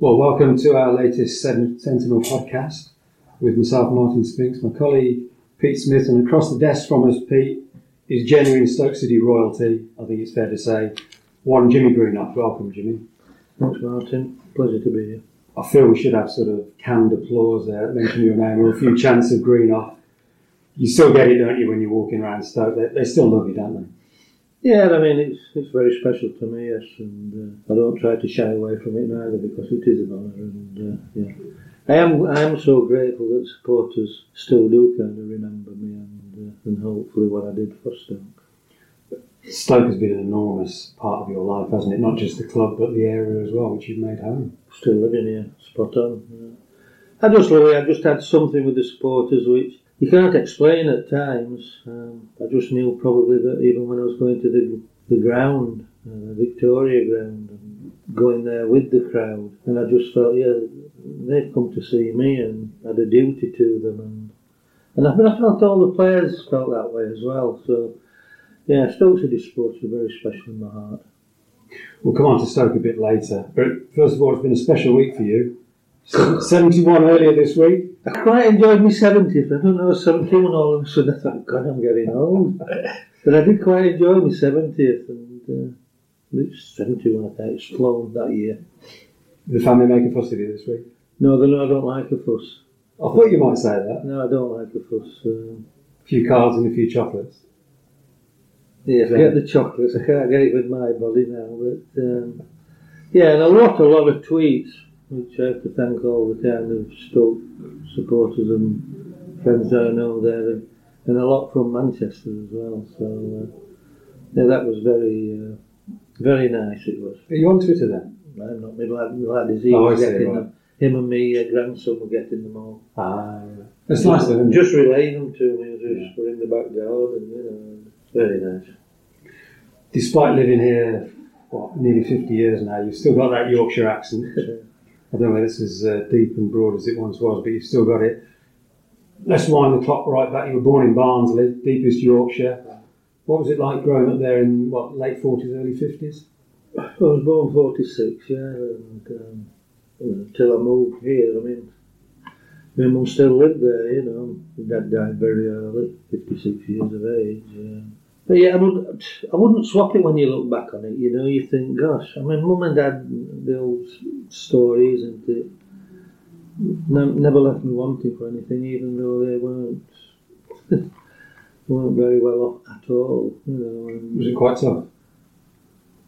Well, welcome to our latest Sentinel podcast with myself, Martin Spinks, my colleague Pete Smith, and across the desk from us, Pete, is genuine Stoke City royalty, I think it's fair to say. One, Jimmy Greenhoff. Welcome, Jimmy. Thanks, Martin. Pleasure to be here. I feel we should have sort of canned applause there, mention your name, or a few chants of Greenough. You still get it, don't you, when you're walking around Stoke? They, they still love you, don't they? Yeah, I mean, it's, it's very special to me, yes, and uh, I don't try to shy away from it neither because it is an honour, and uh, yeah. I am I am so grateful that supporters still do kind of remember me and, uh, and hopefully what I did for Stoke. Stoke has been an enormous part of your life, hasn't it? Not just the club, but the area as well, which you've made home. Still living here, spot on. Yeah. I just it. I just had something with the supporters which you can't explain at times. Um, I just knew probably that even when I was going to the, the ground, uh, the Victoria ground, and going there with the crowd, and I just felt, yeah, they've come to see me and had a duty to them. And, and I, mean, I felt all the players felt that way as well. So, yeah, Stoke City Sports are very special in my heart. We'll come on to Stoke a bit later. But first of all, it's been a special week for you. 71 earlier this week. I quite enjoyed my 70th. I don't know, 71 all of a sudden I thought, God, I'm getting old. but I did quite enjoy my 70th and uh, it's 71, I think. It's flown that year. Did the family make a fuss of you this week? No, they know I don't like a fuss. I thought you might say that. No, I don't like a fuss. Um, a few cards and a few chocolates. Yeah, forget the chocolates. I can't get it with my body now. But um, yeah, and I wrote a lot of tweets which I have to thank all the town of Stoke supporters and friends I know there, and, and a lot from Manchester as well. So uh, yeah, that was very uh, very nice. It was. Are you on Twitter then? I'm not. Maybe like, like his oh, getting them. Him and me, uh, grandson, were getting them all. Ah, yeah. It's nice of Just relaying them to me, just yeah. in the back garden, you know. Very nice. Despite living here, what, nearly 50 years now, you've still got that Yorkshire accent. I don't know whether it's as uh, deep and broad as it once was, but you've still got it. Let's wind the clock right back. You were born in Barnsley, deepest Yorkshire. What was it like growing up there in what late forties, early fifties? I was born forty six, yeah, and um, until I moved here, I mean, my mum still lived there, you know. Dad died very early, fifty six years of age. Yeah. But yeah, I wouldn't, I wouldn't swap it when you look back on it. You know, you think, gosh, I mean, mum and dad, the old stories, and it never left me wanting for anything, even though they weren't weren't very well off at all. You know, and was it quite tough?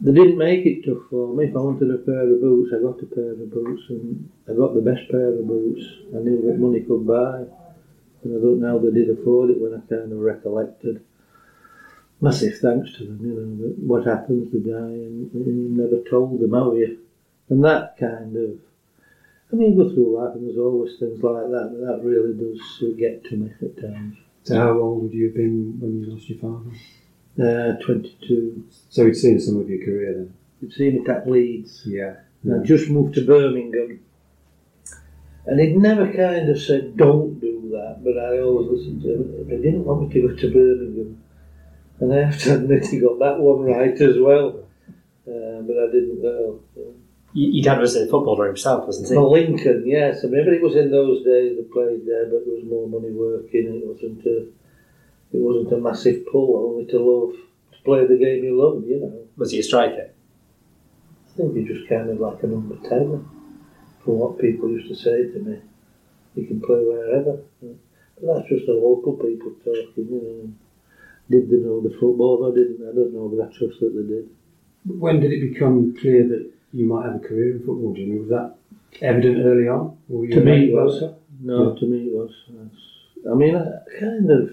They didn't make it tough for me. If I wanted a pair of boots, I got a pair of boots, and I got the best pair of boots I knew that money could buy. And I don't know how they did afford it when I kind of recollected massive thanks to them, you know, that what happens, they die, and, and you never told them, have you? And that kind of, I mean, you go through life and there's always things like that, but that really does get to me at times. So how old would you have been when you lost your father? Uh, 22. So you'd seen some of your career then? You'd seen it at Leeds. Yeah. yeah. I just moved to Birmingham. And he'd never kind of said, don't do that, but I always listened to him. They didn't want me to go to Birmingham. And I have to admit, he got that one right as well. Uh, but I didn't know. Your dad was a footballer himself, wasn't he? Well, Lincoln, yes. I mean, it was in those days they played there, but there was more money working. It wasn't a, it wasn't a massive pull only to love to play the game you loved. You know. Was he a striker? I think he just kind of like a number ten, from what people used to say to me. He can play wherever. But that's just the local people talking, you know. Did they know the football? I didn't. I don't know, but I trust that they did. When did it become clear that you might have a career in football, Jimmy? Was that evident early on? to me, it was. No, yeah. to me, it was. I mean, I kind of.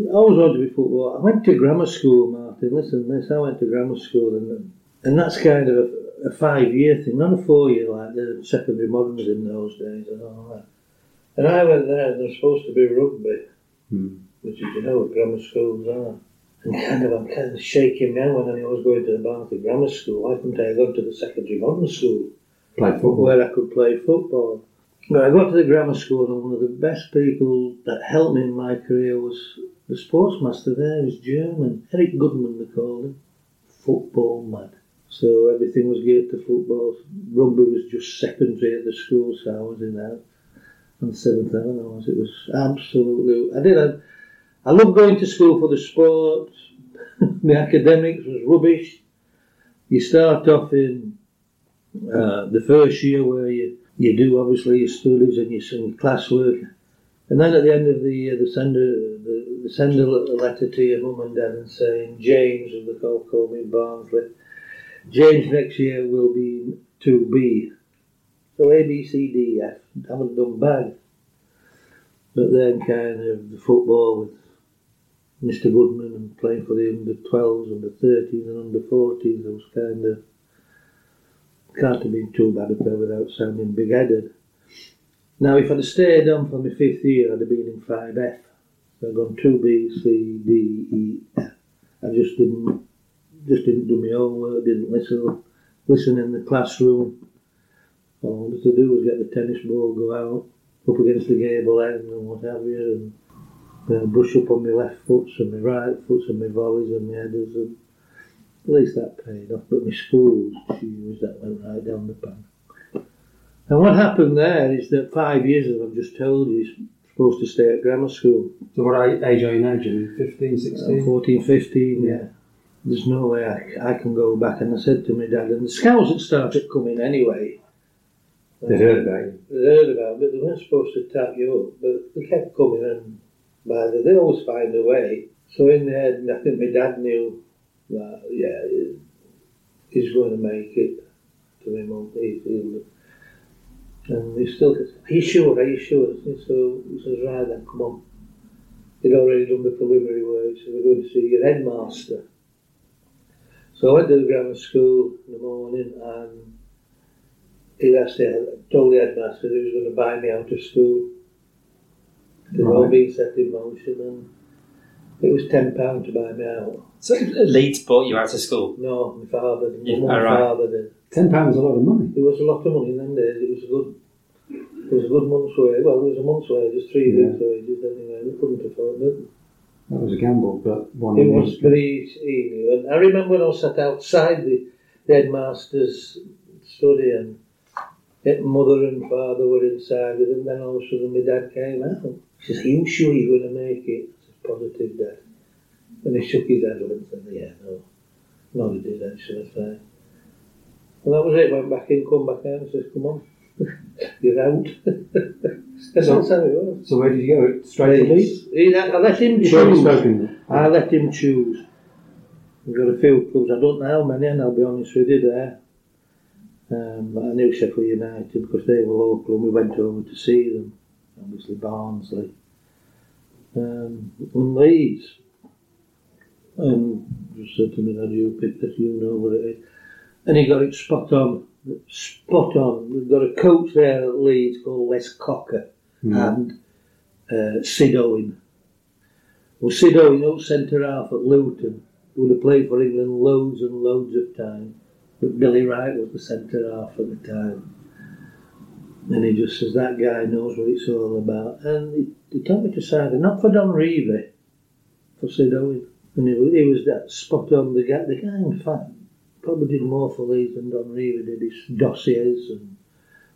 I always wanted to be football. I went to grammar school, Martin. Listen, this. I went to grammar school, and and that's kind of a, a five-year thing, not a four-year like the secondary moderns in those days and all that. And I went there, and there was supposed to be rugby. Hmm which is, you know, what grammar schools are. And kind of, I'm kind of shaking now when I was going to the Barnsley Grammar School. Why couldn't I gone to the secondary modern school? Play football. Where I could play football. But I got to the grammar school and one of the best people that helped me in my career was the sports master there, was German. Eric Goodman, they called him. Football mad. So everything was geared to football. Rugby was just secondary at the school, so I was in that. And seventh heaven I was. It was absolutely. I did. I, I loved going to school for the sports. the academics was rubbish. You start off in uh, the first year where you, you do obviously your studies and your, your classwork. And then at the end of the year, they send a, they, they send a letter to your mum and dad and saying, James, of the call, me Barnsley, James next year will be 2B. So A, B, C, D, F. Haven't done bad. But then kind of the football with Mr. Goodman and playing for the under 12s, under 13s, and under 14s, I was kind of can't have been too bad up there without sounding big headed. Now, if I'd have stayed on for my fifth year, I'd have been in 5F. So I'd gone 2B, C, D, E, F. I just didn't, just didn't do my homework, didn't listen, listen in the classroom. All I wanted to do was get the tennis ball, go out, up against the gable end and what have you, and uh, brush up on my left foot and my right foot and my volleys and my headers. And at least that paid off. But my schools, shoes, that went right down the pan. And what happened there is that five years, as I've just told you, he's supposed to stay at grammar school. So what age are you now, Jimmy? 15, 16? Uh, 14, 15, yeah. There's no way I, I can go back. And I said to my dad, and the scouts had started coming anyway. They heard about you. They heard about but they weren't supposed to tap you up. But they kept coming and the, they always find a way. So in the end, I think my dad knew that, yeah, he's going to make it to my mum. And he still says, Are you sure? Are you sure? So he says, Right then, come on. He'd already done the preliminary work, so we're going to see your headmaster. So I went to the grammar school in the morning and he asked the, told the headmaster he was going to buy me out of school. It had all Right. been set in motion and it was £10 to buy me out. So Leeds brought you out of school. No, my father did. Yeah, my all right. father did. Ten pounds a lot of money. It was a lot of money in them days. It was a good, it was a good month's wage. Well, it was a month's wages, three Yeah. weeks' wages anyway. We couldn't afford it. That was a gamble, but one It of was very easy. And I remember when I sat outside the, the headmaster's study and yet mother and father were inside with him. Then all of a sudden my dad came out. He says, are you sure you're going to make it? I said, positive, Dad. And he shook his head and said, yeah, no. Not it is, actually, fine. And that was it, went back in, come back out, and says, come on, you're out. That's so, all sorry, So where did you go? Straight to Leeds? I let him choose. I let him choose. We've got a few clubs, I don't know how many, and I'll be honest with you there. Um, I knew Sheffield United because they were local and we went over to see them. Obviously Barnsley, um, and Leeds. And just said to me, "How do you pick this? You know what it is." And he got it spot on. Spot on. We've got a coach there at Leeds called Les Cocker Hmm. and uh, Sid Owen. Well, Sid Owen, old centre half at Luton, would have played for England loads and loads of time. But Billy Wright was the centre half at the time. And he just says, that guy knows what it's all about. And he, he told me to it, not for Don Revie, for Sid Owen. And he, was- he was that spot on. The guy, the guy, in fact, probably did more for Leeds than Don Revie did. His dossiers and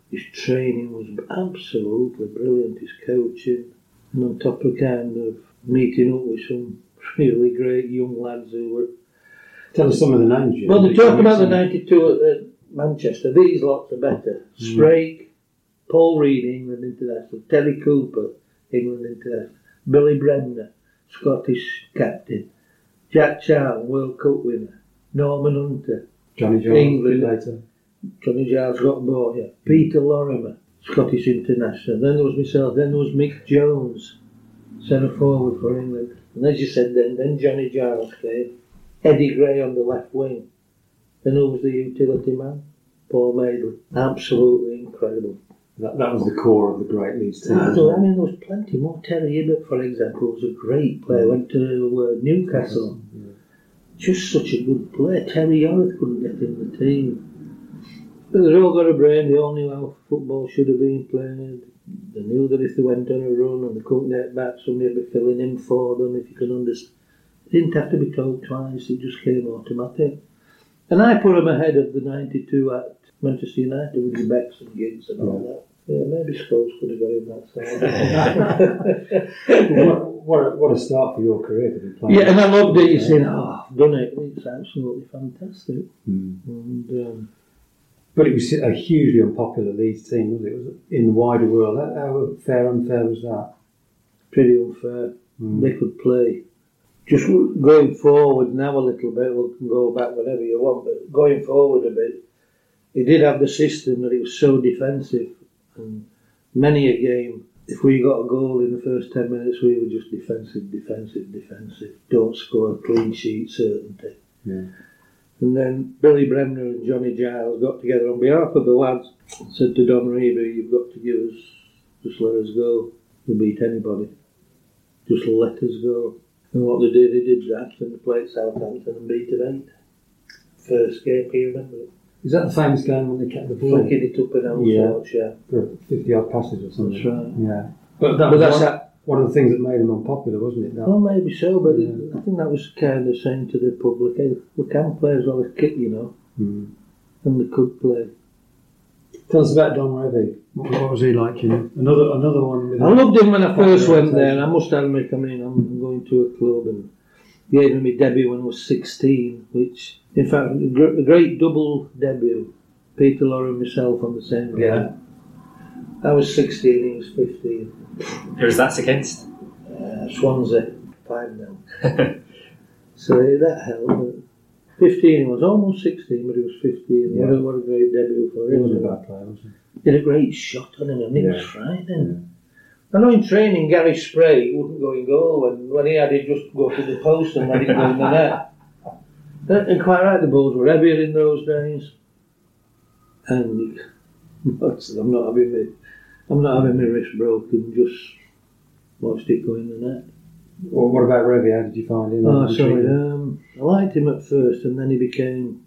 his training was absolutely brilliant, his coaching. And on top of kind of meeting up with some really great young lads who were. Tell us some of the names. Well, they talk about the 92 at, at Manchester. These lots are better. Mm. Sprake, Paul Reed, England International. Terry Cooper, England International. Billy Bremner, Scottish captain. Jack Charlton, World Cup winner. Norman Hunter, Johnny Jones. England. later. Johnny Giles got bought, yeah. Peter Lorimer, Scottish international. Then there was myself. Then there was Mick Jones, centre forward for England. And as you said, then then Johnny Giles came. Eddie Gray on the left wing. Then who was the utility man? Paul Madeley. Absolutely incredible. That, that was the core of the great Leeds team. I wasn't it? mean, there was plenty more. Terry Hibbitt, for example, was a great player. Went to uh, Newcastle. Just such a good player. Terry Yorath couldn't get in the team. But they've all got a brain. They all knew how football should have been played. They knew that if they went on a run and they couldn't get back, somebody would be filling in for them, if you can understand. It didn't have to be told twice, it just came automatic. And I put them ahead of the 92 at Manchester United with the Becks and gigs and all that. Yeah, maybe Scholes could have got in that side. what, what, a, what a start for your career to be playing. yeah, and I loved it. You're saying, oh, I've done it. It's absolutely fantastic. Mm. And um, But it was a hugely unpopular Leeds team, was it? It was in the wider world. How, how fair unfair was that? pretty unfair. Mm. They could play. Just going forward now a little bit, we can go back whenever you want, but going forward a bit, he did have the system that he was so defensive. And many a game, if we got a goal in the first 10 minutes, we were just defensive, defensive, defensive. Don't score, clean sheet, certainty. Yeah. And then Billy Bremner and Johnny Giles got together on behalf of the lads and said to Don Revie, You've got to give us, just let us go. We'll beat anybody. Just let us go. And what they did, they did that and they played Southampton and beat them eight. First game, can you remember it? Is that the famous game when they kept the ball Flicking it up and out, Yeah. sorts, yeah. for 50 odd passes or something? That's right. Yeah. But that But was that's one, that. one of the things that made them unpopular, wasn't it? That, Well, maybe so, but Yeah. I think that was kind of saying to the public, hey, we can play as well as kick, you know, Mm. and they could play. Tell us about Don Revie. What, what was he like? You know, another another one. I loved him when I first went there, and I must admit, I mean, I'm going to a club and gave me my debut when I was 16, which, in fact, a gr- a great double debut. Peter Lorre and myself on the same day. Yeah. I was 16, he was 15. Who was that against? Uh, Swansea, 5 0. so that helped. 15, he was almost 16, but he was 15. What, a, what a great debut for He him. wasn't a bad player, was he? Did a great shot on him, and it was Yeah. I know in training, Gary Sprake wouldn't go in goal, and when he had it, just go to the post and let it go in the net. And quite right, the balls were heavier in those days. And I'm not having my, I'm not having my wrist broken. Just watched it go in the net. Well, what about Revie? How did you find him? Oh, sorry. Um, I liked him at first, and then he became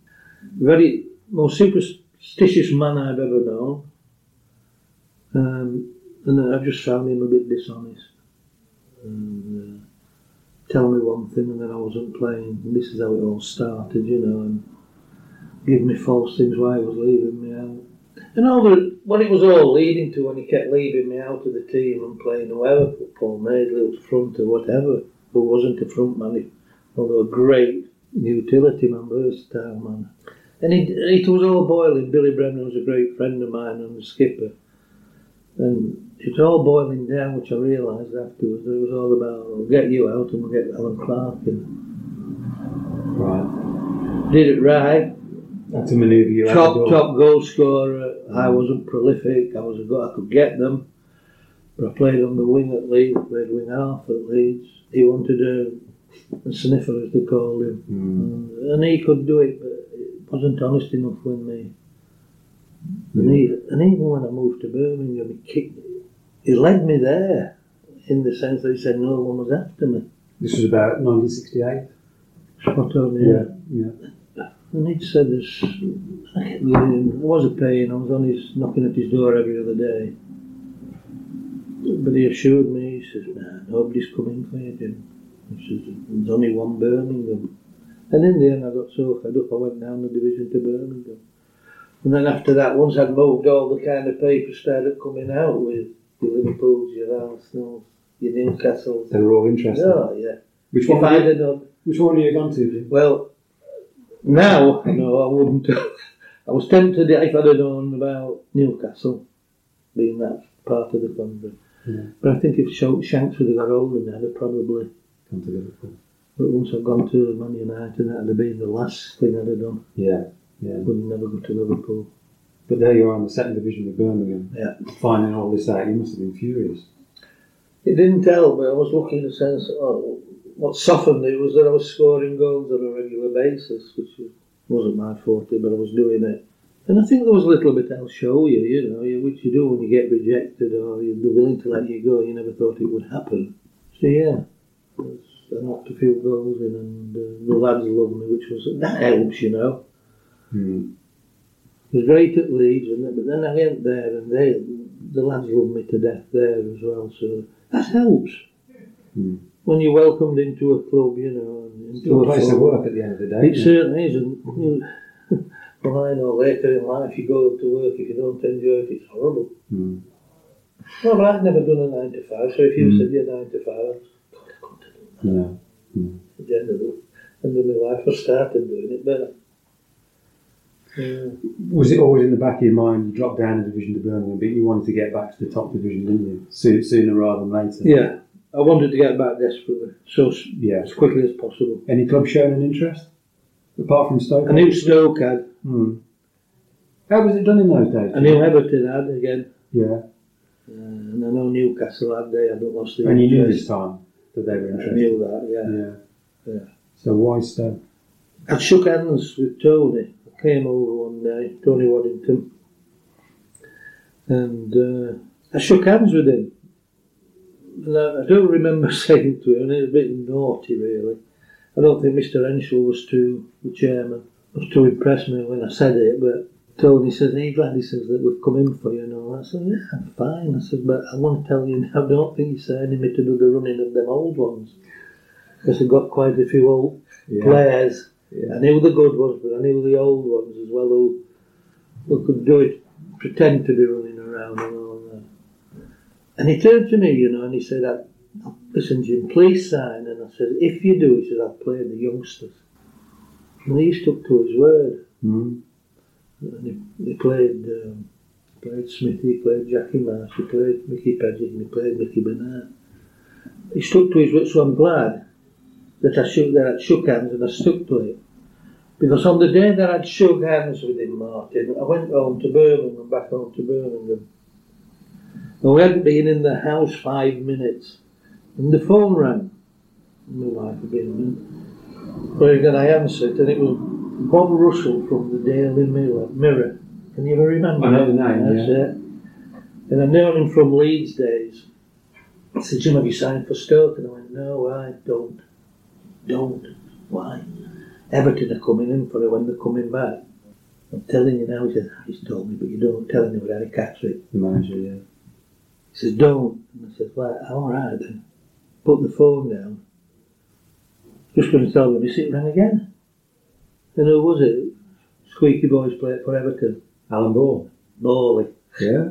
very most superstitious man I've ever known. Um, and then I just found him a bit dishonest. And, uh, tell me one thing, and then I wasn't playing. And this is how it all started, you know. And give me false things why he was leaving me out. And all the what it was all leading to when he kept leaving me out of the team and playing whoever, Paul Madeley up front or whatever, who wasn't a front man, although a great utility man, versatile man. And it, it was all boiling. Billy Bremner was a great friend of mine and the skipper. And it was all boiling down, which I realised afterwards. It was all about, we'll get you out and we'll get Allan Clarke in. Right. Did it right. That's a manoeuvre you top top goal scorer. I wasn't prolific. I was a good. I could get them, but I played on the wing at Leeds. Played wing half at Leeds. He wanted a, a sniffer, as they called him, Mm. Uh, and he could do it, but it wasn't honest enough with me. And, he, and even when I moved to Birmingham, he kicked. He led me there, in the sense that he said no one was after me. This was about 1968. Spot on, yeah. yeah. And he'd said this, I kept going in, I was a pain, I was on his, knocking at his door every other day. But he assured me, he says, nah, nobody's coming for you, Jim. He says, there's only one Birmingham. And in the end I got so fed up, I went down the division to Birmingham. And then after that, once I'd moved, all the kind of papers started coming out with your Liverpools, your Arsenals, your Newcastles. They were all interested. Oh, yeah. Which If one? I'd Have have done which one have you gone to? Jim? well, now, no, I wouldn't. I was tempted if I'd have known about Newcastle, being that part of the country. Yeah. But I think if Sh- Shanks would have got older now, they'd probably. Gone to Liverpool. But once I've gone to Man United, that'd have been the last thing I'd have done. Yeah. Yeah. Would never go to Liverpool. But there you are in the second division with Birmingham. Yeah. Finding all this out, you must have been furious. It didn't tell, but I was looking in the sense, oh, what softened it was that I was scoring goals on a regular basis, which was- wasn't my forte, but I was doing it. And I think there was a little bit I'll show you, you know, which you do when you get rejected or you're willing to let you go, you never thought it would happen. So yeah, I knocked a few goals in and uh, the lads loved me, which was, that helps, you know. Hmm. It was great at Leeds, and then, but then I went there and they, the lads loved me to death there as well, so that helps. Hmm. When you're welcomed into a club, you know, and into a place club. of work at the end of the day. It certainly is, and you, well, I know later in life you go to work if you don't enjoy it, it's horrible. Mm. Well, but I've never done a nine to five, so if you Mm. said you're nine to five, God, I couldn't have done No. Mm. At the end of, the, end of my life, I started doing it, yeah. Was it always in the back of your mind you dropped down a division to Birmingham, but you wanted to get back to the top division, didn't you? Sooner, sooner rather than later. yeah, I wanted to get back desperately, so Yeah. as quickly as possible. Any club showing an interest apart from Stoke? I knew Stoke had, Hmm. How was it done in those days? I knew Everton had again, Yeah. uh, and I know Newcastle had. They hadn't lost the And you knew this time that they were I interested. knew that, yeah. Yeah. Yeah. So why Stoke? I shook hands with Tony. Came over one day, Tony Waddington, and uh, I shook hands with him. And I, I don't remember saying to him, and it was a bit naughty really. I don't think Mr. Henshall was too, the chairman, was too impressed me when I said it, but Tony says, you glad he says that we've come in for you and all that? I said, Yeah, I'm fine. I said, But I want to tell you now, I don't think you're sending me to do the running of them old ones. Because I've got quite a few old Yeah. players. Yeah. I knew the good ones, but I knew the old ones as well who, who could do it, pretend to be running around and all that. And he turned to me, you know, and he said, Listen, Jim, please sign. And I said, If you do, he said, I'll play the youngsters. And he stuck to his word. Mm. And he, he played um, played Smithy, he played Jackie Marsh, he played Mickey Pejic, and he played Mickey Bernard. He stuck to his word, so I'm glad that I shook that I shook hands and I stuck to it. Because on the day that I'd shook hands with him, Martin, I went home to Birmingham, back home to Birmingham. And we hadn't been in the house five minutes. And the phone rang. My wife had been in. Very good, I answered, and it was Bob Russell from the Daily Mirror. Mirror. Can you ever remember? I know the name, That's yeah. it. And I know him from Leeds days. I said, Jim, have you signed for Stoke? And I went, no, I don't. Don't. Why? Everton are coming in for it when they're coming back. I'm telling you now, he says, ah, he's told me, but you don't tell anyone how to catch it. The manager, yeah. He says, don't. And I said, well, all right then. Put the phone down. Just going to tell them, you see it rang again. And who was it? Squeaky Boys played for Everton. Alan Ball. Bowley. Yeah.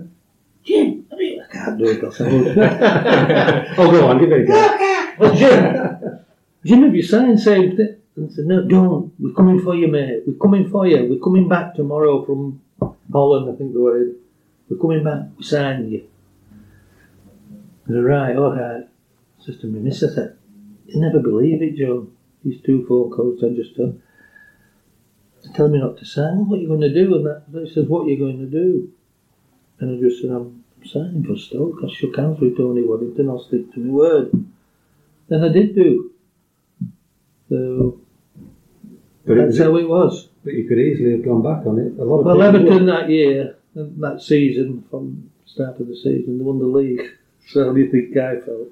Jim, I mean, I can't do it. else I would. oh, go on, give it a go. well, Jim, Jim, have you signed same thing? And said, no, don't. We're coming mm. for you, mate. We're coming for you. We're coming back tomorrow from Holland, I think they were in. We're coming back. We're signing you. I said, right, all right. I said to my missus, said, you never believe it, Joe. These two phone calls I just done. They're telling me not to sign. What are you going to do? And that, they says, what are you going to do? And I just said, I'm signing for Stoke. I shook hands with Tony Waddington. I'll stick to my word. And I did do. So But, it that's was, how it was. but you could easily have gone back on it. A lot of Well, Everton would. that year, that season, from start of the season, they won the league. So how do you think I felt?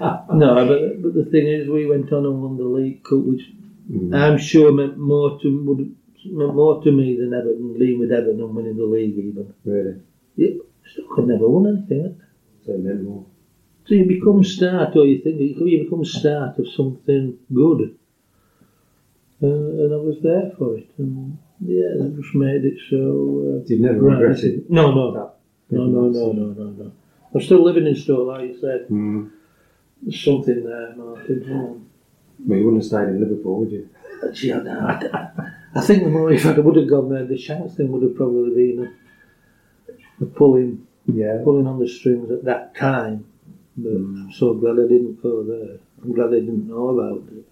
no, but but the thing is, we went on and won the league cup, which Mm. I'm sure meant more to would meant more to me than Everton being with Everton and winning the league even. Really. Yep. Stoke had never won anything. So it meant more. So you become start, or you think you become start of something good. Uh, and I was there for it, and yeah, that just made it so. You've never Uh, right, regretted no, no, no, no, no, no, no, no. I'm still living in Stoke, like you said. Mm. There's something there, Martin. Um, Well, you wouldn't have stayed in Liverpool, would you? no, I, I, I think the more if I would have gone there, the Shanks thing would have probably been a, a pulling, Yeah. pulling on the strings at that time. But I'm so glad I didn't go there. I'm glad I didn't know about it.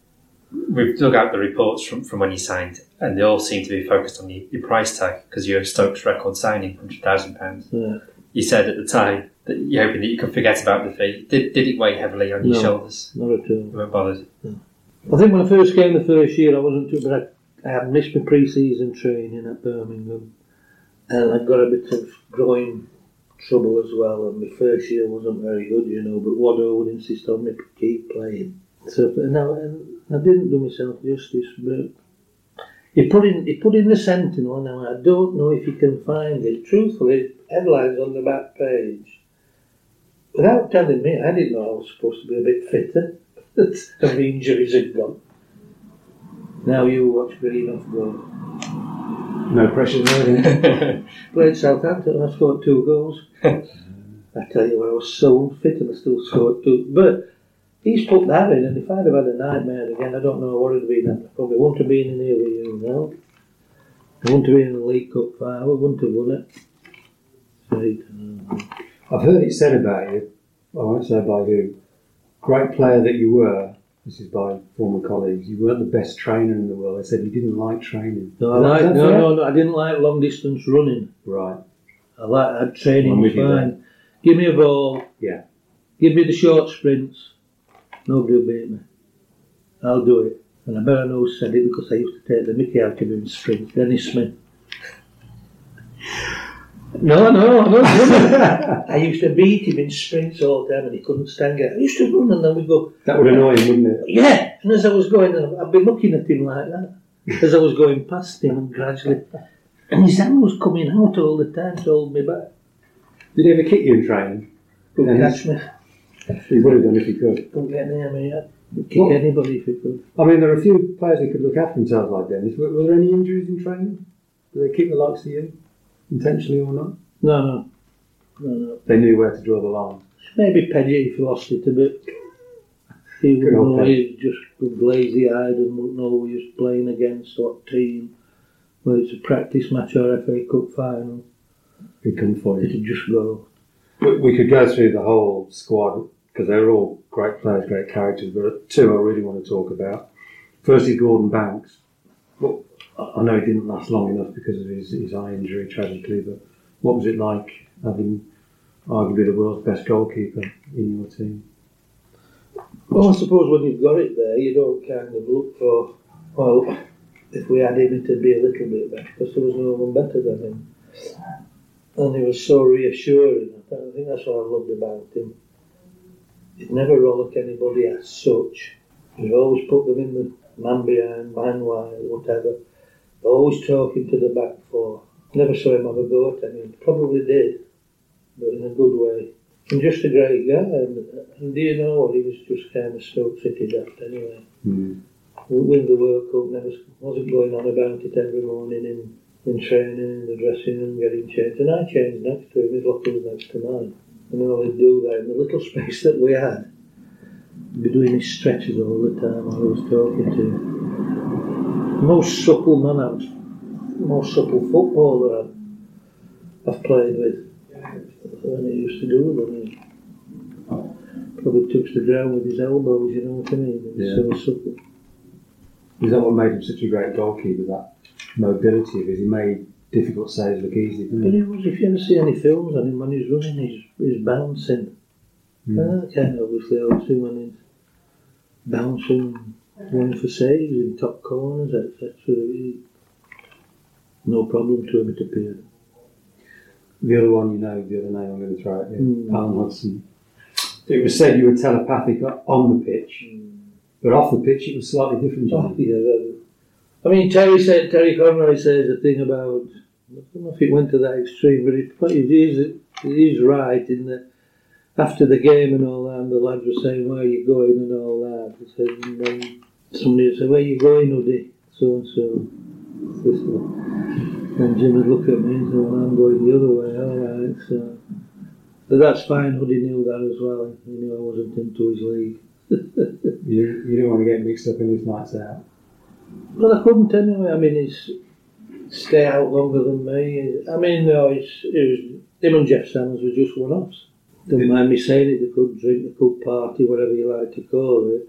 We've dug out the reports from, from when you signed, and they all seem to be focused on the, your price tag because you're Stokes record signing, hundred thousand pounds. Yeah. You said at the time that you're hoping that you could forget about the fee. Did, did it weigh heavily on your No. shoulders? Not at all. You weren't bothered. I think when I first came the first year, I wasn't too, but I, I had missed my pre-season training at Birmingham, and I got a bit of groin trouble as well. And my first year wasn't very good, you know. But Waddo would insist on me keep playing. So and I, didn't do myself justice, but he put in he put in the Sentinel, Now I don't know if you can find it. Truthfully, headlines on the back page. Without telling me, I didn't know I was supposed to be a bit fitter. the injuries had gone. Now you watch Greenhoff goal. No pressure there. Played Southampton I scored two goals. I tell you I was so fit and I still scored two. But he's put that in, and if I'd have had a nightmare again, I don't know what it'd have been. I probably wouldn't have been in here with you now. I wouldn't have been in the League Cup final, I wouldn't have won it. I've heard it said about you, I won't say by who, great player that you were, this is by former colleagues, you weren't the best trainer in the world. They said you didn't like training. No, I like, no, fair? no, no, I didn't like long distance running. Right. I like training was fine. Give me a ball. Yeah. Give me the short sprints. Nobody will beat me. I'll do it. And I better know who said it because I used to take the mickey out of him in sprints. Dennis Smith. No, no, no. I used to beat him in sprints all the time and he couldn't stand it. I used to run and then we'd go, That would annoy him, wouldn't it? yeah. And as I was going, I'd be looking at him like that. As I was going past him and gradually. And his hand was coming out all the time to hold me back. Did he ever kick you in training? Couldn't catch me. He would have done if he could. Couldn't get near me yet. Kick anybody if he could. I mean, there are a few players who could look after themselves like Dennis. Were, were there any injuries in training? Did they kick the likes of you? Intentionally or not? No, no. No, no. They knew where to draw the line. Maybe Pedgy if he lost it a bit. He would know he's just lazy eyed and wouldn't know who he was playing against, what team. Whether it's a practice match or FA Cup final. He'd come for you. It'd just go. We, we could go through the whole squad because they're all great players, great characters. But two I really want to talk about. Firstly, Gordon Banks. Well, I I know he didn't last long enough because of his, his eye injury, tragically. But what was it like having arguably the world's best goalkeeper in your team? Well, I suppose when you've got it there, you don't kind of look for, well, if we had him, it'd be a little bit better because there was no one better than him. And he was so reassuring. I think that's what I loved about him. He'd never rollick anybody as such. He'd always put them in the man behind, man wide, whatever. Always talking to the back four. Never saw him have a go at anyone. Probably did, but in a good way. And just a great guy. And, and do you know what? He was just kind of Stoke City daft anyway. Hmm. Win the World Cup, never wasn't going on about it every morning in, in training, in the dressing room, getting changed. And I changed next to him, his locker was next to mine. And all he'd do there in the little space that we had, he'd be doing his stretches all the time I was talking to. Most supple man I've, most supple footballer I've, I've played with. When he used to do them, he probably touched the ground with his elbows, you know what I mean? He Yeah. so supple. Is that what made him such a great goalkeeper? That mobility of his. He made difficult saves look easy, didn't But he? he was, if you ever see any films on him when he's running, he's, he's bouncing. Mm. Uh, kind of obviously also when he's bouncing, going for saves in top corners, etc. No problem to him, it appeared. The other one, you know, the other name I'm going to at you, Mm. Alan Hudson. It was said you were telepathic on the pitch, but off the pitch it was slightly different. Oh, yeah, that- I mean, Terry said Terry Conroy says a thing about. I don't know if it went to that extreme, but it, it is is right in that after the game and all that, and the lads were saying where are you going and all that. He said, and then somebody would say where are you going, Uddy? So and so. And Jim would look at me and say, well, I'm going the other way. All right, so. But that's fine. Huddy knew that as well. He knew I wasn't into his league. You, you didn't want to get mixed up in his nights out. Well, I couldn't anyway. I mean, he's stay out longer than me. I mean, no, it's it was him and Jeff Sanders were just one-offs. Don't mind me saying it. They could drink, they could party, whatever you like to call it.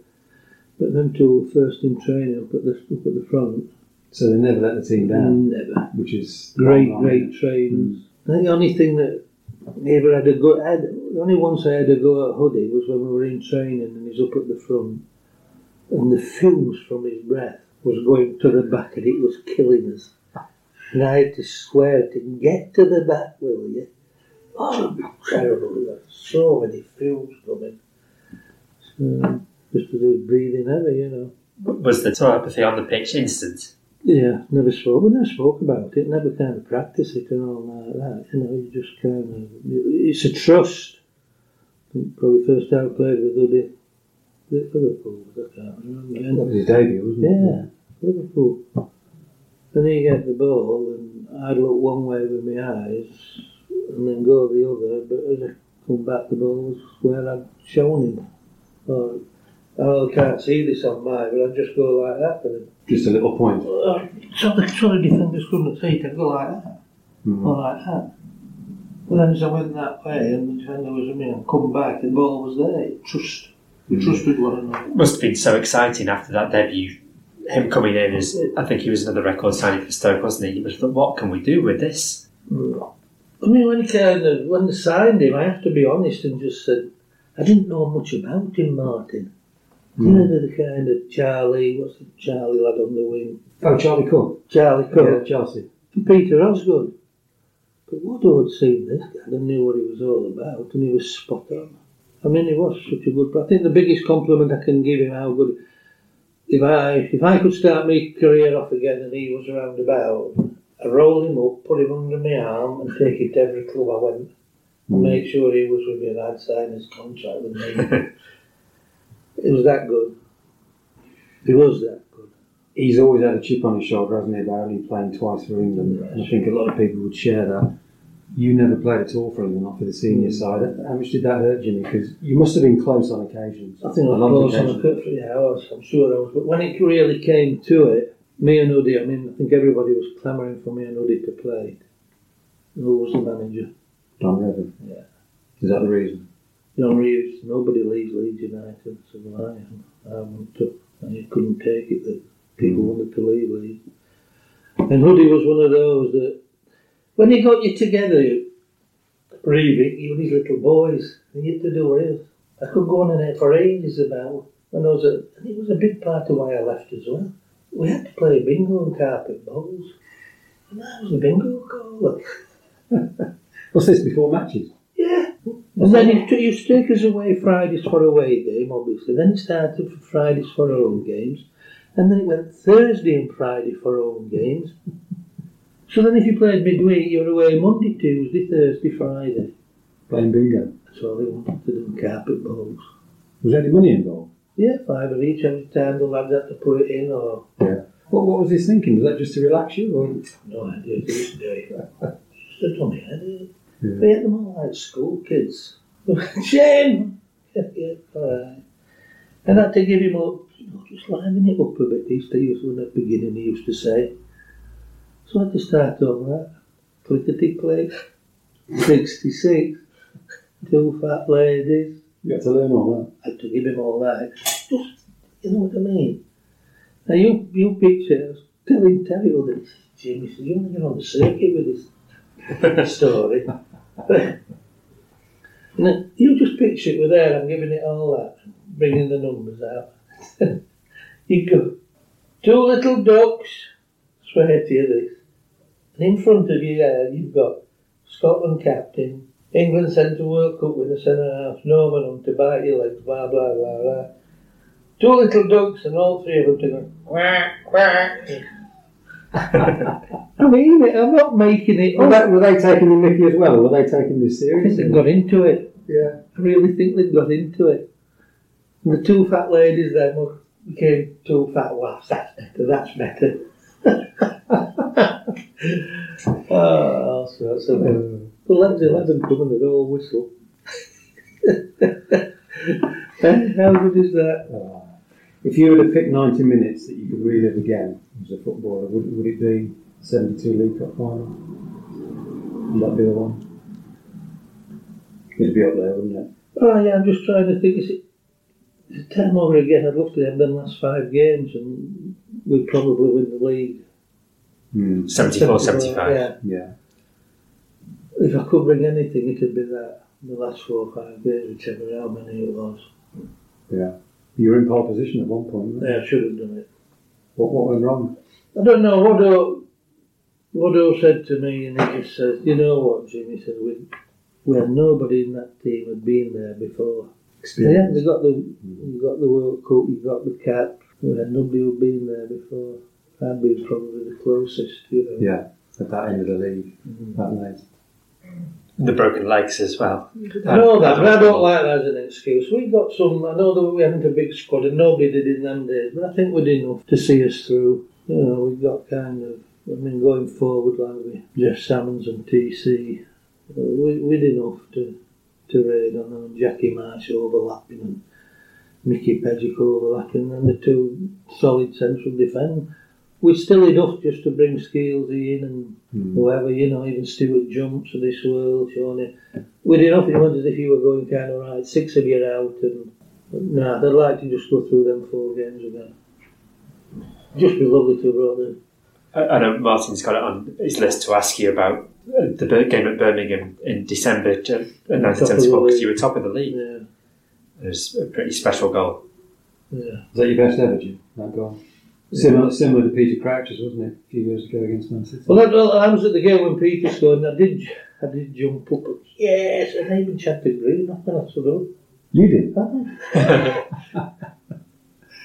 But them two were first in training up at the up at the front. So they never let the team down, Never. which is Great, great trainers. Mm. I think the only thing that I ever had a go had, the only once I had a go at Huddy was when we were in training and he's up at the front and the fumes from his breath was going to the back and it was killing us. And I had to swear to get to the back, will you? Oh, terrible. So many fumes coming. So, just as he was breathing heavy, you know. Was the telepathy on the pitch instant? Yeah, never spoke. We never spoke about it. Never kind of practice it and all like that. You know, you just kind of. It's a trust. Think probably first time I played with Uddy. Liverpool, I can't remember. That was his debut, wasn't it? Yeah, Liverpool. Then he get the ball, and I'd look one way with my eyes, and then go the other. But as I come back, the ball was where I'd shown him. Or, oh, I can't see this on mine, but I'd just go like that. And Just a little point. uh, so the so the defenders couldn't see it. I'd go like that, Mhm. or like that. But then as I went that way, and the defender was with me, and come back, the ball was there. Trust, we Mhm. trusted one another. Must have been so exciting after that debut. Him coming in as I think he was another record signing for Stoke, wasn't he? He was what can we do with this? I mean, when he when they signed him, I have to be honest and just said I didn't know much about him, Martin. Hmm. You know, the kind of Charlie, what's the Charlie lad on the wing? Oh, Charlie Cooke. Charlie Yeah, Cooke, Chelsea. and Peter Osgood. But Woodrow had seen this guy and knew what he was all about, and he was spot on. I mean, he was such a good. I think the biggest compliment I can give him how good. If I if I could start my career off again and he was around about, I'd roll him up, put him under my arm, and take him to every club I went, mm. and make sure he was with me, and I'd sign his contract with me. it was that good. He was that good. He's always had a chip on his shoulder, hasn't he, about only playing twice for England. And I think a lot of people would share that. You never played at all for England, not for the senior mm. side. How much did that hurt, Jimmy? Because you must have been close on occasions. I think I was close on occasions. a couple. Yeah, I was. I'm sure I was. But when it really came to it, me and Uddy, I mean, I think everybody was clamouring for me and Uddy to play. Who was the manager? Don Revan. Yeah. Is that the reason? John Reeves. Nobody leaves Leeds United, so I am. I um, want to. I couldn't take it that people hmm. wanted to leave Leeds. And Uddy was one of those that, when he got you together, Reeve, you and his little boys, and you had to do what it. I could go on in it for ages about when I was a, and it was a big part of why I left as well. We had to play bingo and carpet bowls. And I was a bingo caller. What's this before matches? Yeah. Mm-hmm. And then he, t- he used to take us away Fridays for away game, obviously. Then it started for Fridays for home games. And then it went Thursday and Friday for home games. So then if you played midweek, you were away Monday, Tuesday, Thursday, Friday. Playing bingo. That's all they wanted to do, carpet bowls. Was there any money involved? Yeah, five of each every time the lads had to put it in or Yeah. What, what was he thinking? Was that just to relax you? Or? no idea to this day. Just a dummy head. Yeah. They had them all like school kids. Shame! Yeah, yeah, alright. And I had to give him up, you know, just liven it up a bit, he used to use at the beginning he used to say. So I had to start on that. Clickety click. 66. Two fat ladies. You had to learn all that. I had to give him all that. Just, you know what I mean? Now you, you picture, telling Terry all this, Jimmy said, you get on the circuit with this story. then you just picture it with there, I'm giving it all that, bringing the numbers out. you go, two little ducks, swear to you this. And in front of you there, you've got Scotland captain, England centre World Cup winner, centre half, Norman on to bite your legs, blah, blah, blah, blah. Two little ducks and all three of them to go, quack, quack. I mean it, I'm not making it that. Were they, were they taking the Mickey as well? Were they taking this seriously? they got into it. Yeah. I really think they got into it. And the two fat ladies then were, became two fat waffs. That's better, that's better. oh, all sorts of it. The lads 11 come and they'd all whistle. How good is that? Uh, if you were to pick 90 minutes that you could relive again as a footballer, would, would it be 72 League Cup final? Would that be the one? It'd be up there, wouldn't it? Oh yeah, I'm just trying to think. Is it the time over again? I'd love to have them last five games and we'd probably win the league. Hmm. 74, 75. Yeah. Yeah. If I could bring anything, it'd be that. The last four or five games, whichever how many it was. Yeah. You were in pole position at one point. Yeah, I should have done it. What, what went wrong? I don't know. Wodo, Wodo said to me, and he just says, "You know what, Jim?" He said, "We, we had nobody in that team had been there before. Yeah, Experience. they got the, you got the World Cup, you got the cap. We had nobody who'd been there before. I'd been probably the closest, you know. Yeah. At that end of the league, Mhm. that late. The broken legs as well. I know that, but I don't like that as an excuse. We got some. I know that we haven't a big squad, and nobody did in them days, but I think we did enough to see us through. You know, we got kind of I mean, going forward like with Geoff Salmons and TC, uh, we, we'd enough to, to raid on them. Jackie Marsh overlapping and Mickey Pejic overlapping, and the two solid central defence. We're still enough just to bring Skeelsy in and Hmm. whoever, you know, even Stuart Jumps of this world, Shawnee. We'd enough, it was as if you were going kind of right, six of you out, and nah, they'd like to just go through them four games again. Just be lovely to have brought them. I I know Martin's got it on his list to ask you about uh, the game at Birmingham in December uh, 1974 because you were top of the league. Yeah, It was a pretty special goal. yeah. Was that your best ever, Jim? That goal? Similar, similar to Peter Crouch's, wasn't it? A few years ago against Man City. Well, that, well, I was at the game when Peter scored, and I did, I did jump up. and, Yes, and I even chanted green after that, so You did.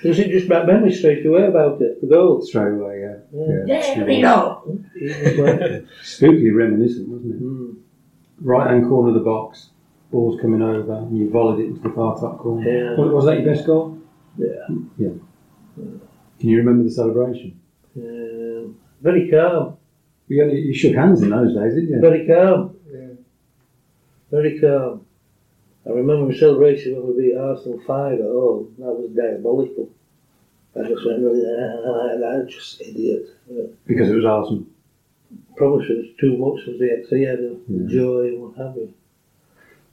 Does it just brought memory straight away about it, the goal? Straight away, yeah. Yeah. Yeah, we know. It Spooky reminiscent, wasn't it? mm, Right hand corner of the box, ball's coming over, and you volleyed it into the far top corner. Yeah. Was, was that your best goal? Yeah. yeah. Can you remember the celebration? Um, very calm. You, only, you shook hands in those days, didn't you? Very calm. Yeah. Very calm. I remember the celebration when we beat Arsenal 5 at home. That was diabolical. I just went really, like that, just idiot. Yeah. Because it was Arsenal. Probably it was too much of the XE, the Yeah. joy and what have you.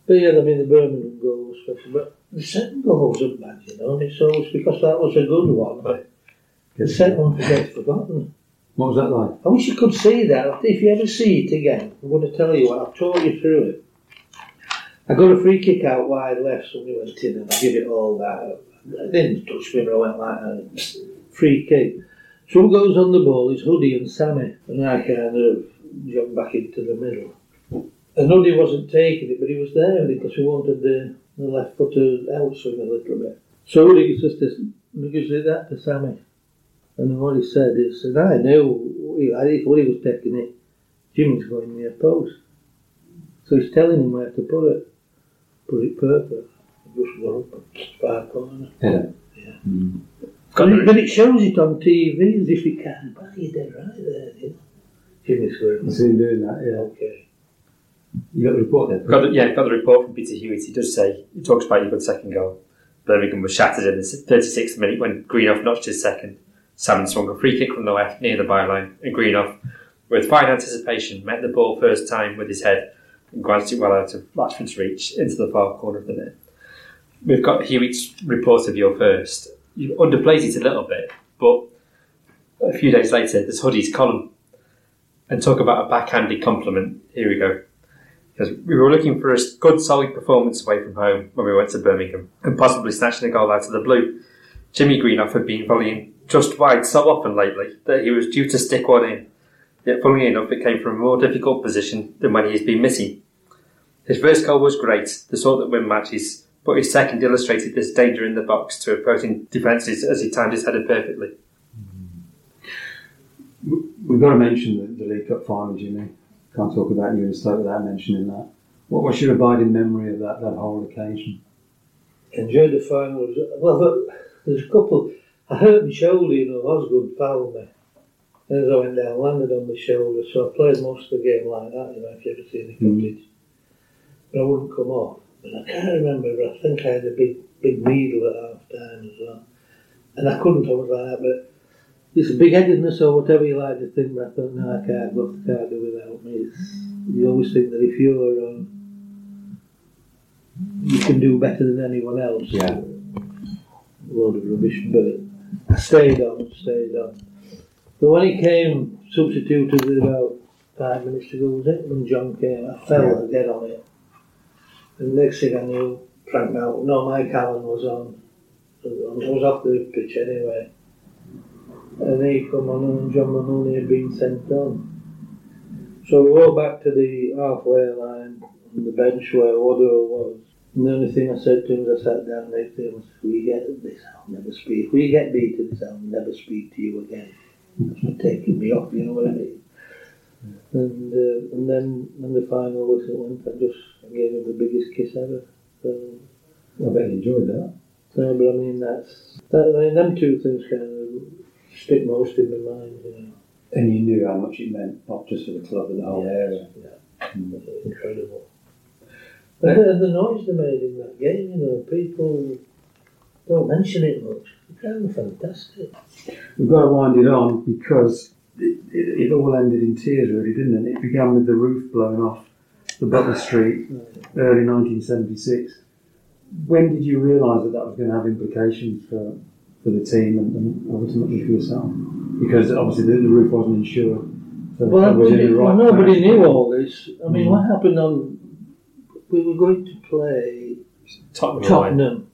But yeah, I mean, the Birmingham goal was special. But the second goal wasn't bad, you know, and it's always because that was a good one. The second one gets forgotten. What was that like? I wish you could see that. If you ever see it again, I'm going to tell you what, I've taught you through it. I got a free kick out wide left, somebody went in and I give it all that. I didn't touch me, but I went like that. Free kick. So who goes on the ball is Huddy and Sammy, and I kind of jumped back into the middle. And Huddy wasn't taking it, but he was there because he wanted the, the left footer outswing a little bit. So Huddy just this, he gives it that to Sammy. And what he said is, and I knew he- I thought he was taking it. Jimmy's going near post. So he's telling him where to put it. Put it perfect. Just go up and far corner. Header. Yeah. Mm. But it, but it shows it on TV as if he can. But you're dead right there, you know. Jimmy's I going, see him doing that, yeah. okay. You got the report there? got the, yeah, got the report from Peter Hewitt. He does say, he talks about your good second goal. Birmingham was shattered in the 36th minute when Greenhoff notched his second. Salmons swung a free kick from the left near the byline, and Greenhoff, with fine anticipation, met the ball first time with his head and glanced it well out of Latchford's reach into the far corner of the net. We've got Hewitt's report of your first. You underplayed it a little bit, but a few days later, there's Huddy's column. And talk about a backhanded compliment. Here we go. Because we were looking for a good, solid performance away from home when we went to Birmingham and possibly snatching a goal out of the blue. Jimmy Greenhoff had been volleying just wide so often lately that he was due to stick one in. Yet, funnily enough, it came from a more difficult position than when he's been missing. His first goal was great, the sort that win matches, but his second illustrated this danger in the box to opposing defences as he timed his header perfectly. We've got to mention the, the League Cup final, Jimmy. Can't talk about you and Stoke without mentioning that. What was your abiding memory of that, that whole occasion? Enjoyed the final. Well, there's a couple. I hurt my shoulder, you know, Osgood fouled me. And as I went down, landed on the shoulder, so I played most of the game like that, you know, if you ever seen the Mm. footage. But I wouldn't come off. But I can't remember, but I think I had a big, big needle at half time as well. And I couldn't, I was like that, but it's a big headedness or whatever you like to think, but I thought, no, I can't go, I can't do without me. It's, you always think that if you're, um, you can do better than anyone else Yeah. A load of rubbish, but stayed on, stayed on. But when he came, substituted with about five minutes to go, was it? When John came, I fell Yeah. dead on it. And next thing I knew, Frank Mount, no, Mike Allen was on. I was off the pitch anyway. And he come on and John Mahoney had been sent on. So we walked back to the halfway line on the bench where Waddo was. And the only thing I said to him as I sat down next to him was, if we get this, I'll never speak. If we get beaten this, I'll never speak to you again. That's for taking me off, you know what I mean? And uh, and then when the final whistle went, I just I gave him the biggest kiss ever. So, I bet you enjoyed that. so but I mean, that's, that, I mean, them two things kind of stick most in my mind, you know. And you knew how much it meant, not just for the club, but the whole area. Yeah, incredible. The, the noise they made in that game, you know, people don't mention it much. The crowd fantastic. We've got to wind it on because it, it, it all ended in tears, really, didn't it? It began with the roof blown off the Butler Street, early 1976. When did you realise that that was going to have implications for, for the team and, and ultimately for yourself? Because obviously the, the roof wasn't insured. So Well, was right well, nobody knew all this. I mean, Mm. what happened on? We were going to play Tottenham. Tottenham.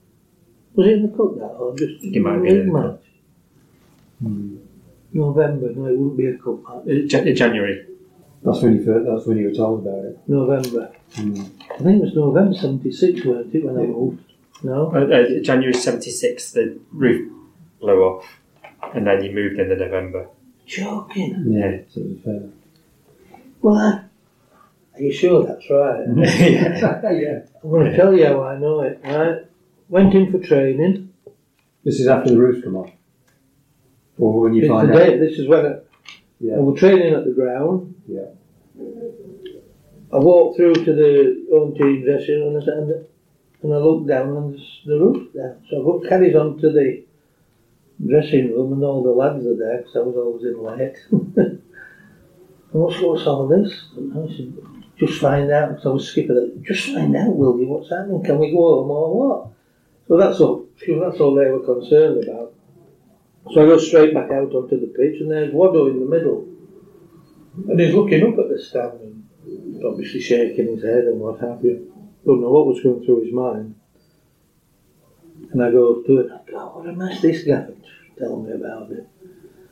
Was it in the cup that or just think it might have league in the match? Hmm. November. No, it wouldn't be a cup match. Uh, Jan- January. That's when you first, that's when you were told about it. November. Hmm. I think it was November '76, weren't it, when I moved? No. Uh, uh, January 76, the roof blew off, and then you moved in the November. Joking. Yeah, so it was fair. Well, I- are you sure that's right? yeah. yeah. I'm going to tell you how I know it. Right. Went in for training. This is after the roof come off. Or when you It's find out. This is when I, Yeah. I was training at the ground. Yeah. I walked through to the home team dressing room and I, said, and I looked down and there's the roof there. So I carried on to the dressing room and all the lads are there because I was always in late. and what's, what's all this? And I said, just find out. Because I was skipping it. Just find out, will you? What's happening? Can we go home or what? So that's all. That's all they were concerned about. So I go straight back out onto the pitch and there's Waddo in the middle. And he's looking up at the stand and obviously shaking his head and what have you. Don't know what was going through his mind. And I go to it, I go, what a mess this guy tell me about it.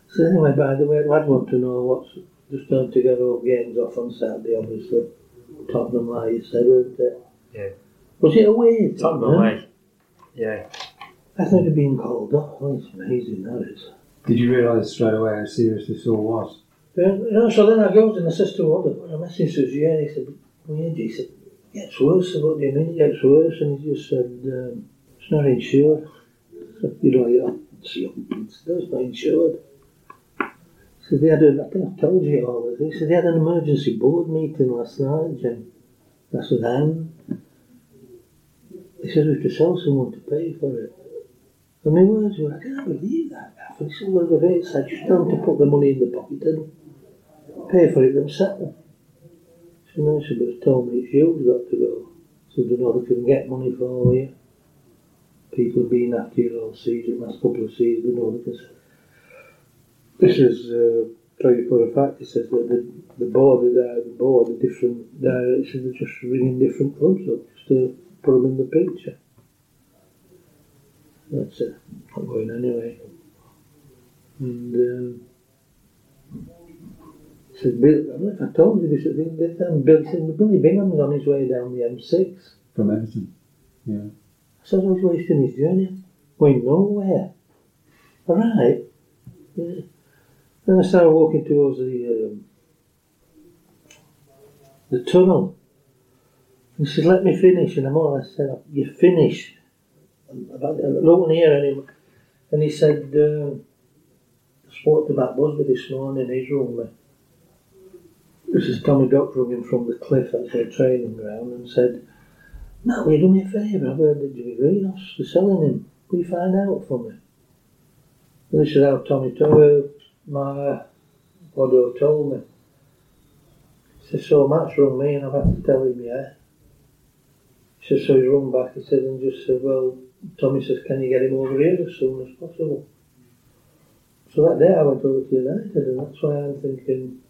So anyway, by the way, I'd want to know what's just done to get all games off on Saturday, obviously. Tottenham, like you said, weren't it? Yeah. Was it away? Tottenham away. Yeah. I thought it'd been called off. Oh, it's amazing, that is. Did you realise straight away how serious this all was? Then, you know, so then I goes and I says to Waddo, and the message says, yeah, he said, well, yeah, he said, it gets worse. I said, what do you mean it gets worse? And he just said, um, it's not insured. you know, yeah, it's, it's, it's not insured. Said, they had a, I think I've told you all this. He said, they had an emergency board meeting last night, Jim. I said, and? He said, we have to sell someone to pay for it. And my words were, I can't believe that. He said, well, the rates, I just tell them to put the money in the pocket and pay for it themselves. So she was told me it's you've got to go. So they know they can get money for you. People have been after you all season, last couple of seasons, they know they can. This is, uh, you for a fact, it says that the, the board, the, the board, the different directions are just ringing different clubs up just to put them in the picture. That's it. Not going anyway. And um, said, Bill, I don't know if I told you this at the other time. Bill said, Billy Bingham's on his way down the M6. From Everton. Yeah. I said, I was wasting his journey. Going nowhere. All right. Yeah. Then I started walking towards the um, the tunnel. He said, let me finish. And I'm all, I said, you finished. I don't hear anymore. And he said, um, I spoke to Matt Busby this morning, he's rung me. This is Tommy rung him from the cliff at their training ground and said, Matt, will you do me a favour? I've heard that Jimmy Greenhoff, they're selling him. Will you find out for me? And this is how Tommy told my Waddo told me. He said, so Matt's rung me and I've had to tell him, yeah. He said, so he's rung back, he said, and just said, well, Tommy says, can you get him over here as soon as possible? So that day I went over to United and that's why I'm thinking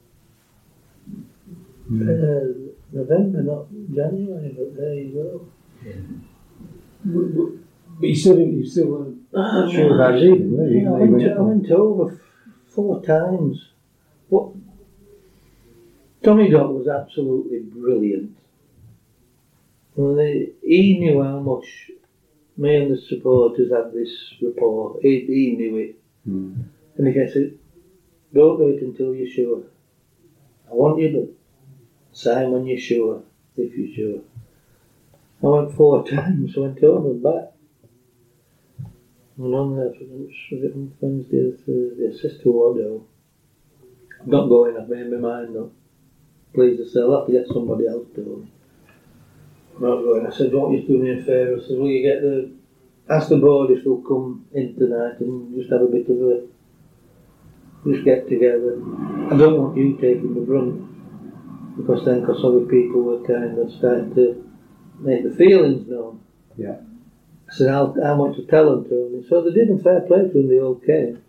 uh, November, not January, but there you go. But you still didn't, you still weren't Ah, sure about it either, were you? I, Even went I went over f- four times. What? Tommy Doc was absolutely brilliant. They, he knew how much me and the supporters had this rapport. He, he knew it. Hmm. And he gets it. Don't do it until you're sure. I want you to sign when you're sure, if you're sure. I went four times, went over and back. And on it on Wednesday Thursday, to Waddo, not going, I've made my mind up. Please, I said, I'll have to get somebody else to do it. Not going. I said, won't you do me a favour? I said, will you get the, ask the board if they'll come in tonight and just have a bit of a, just get together. I don't want you taking the brunt because then, because other people were kind of starting to make the feelings known. Yeah. I said, how much to tell them, to. Tony? So they did, and fair play to them, they all came.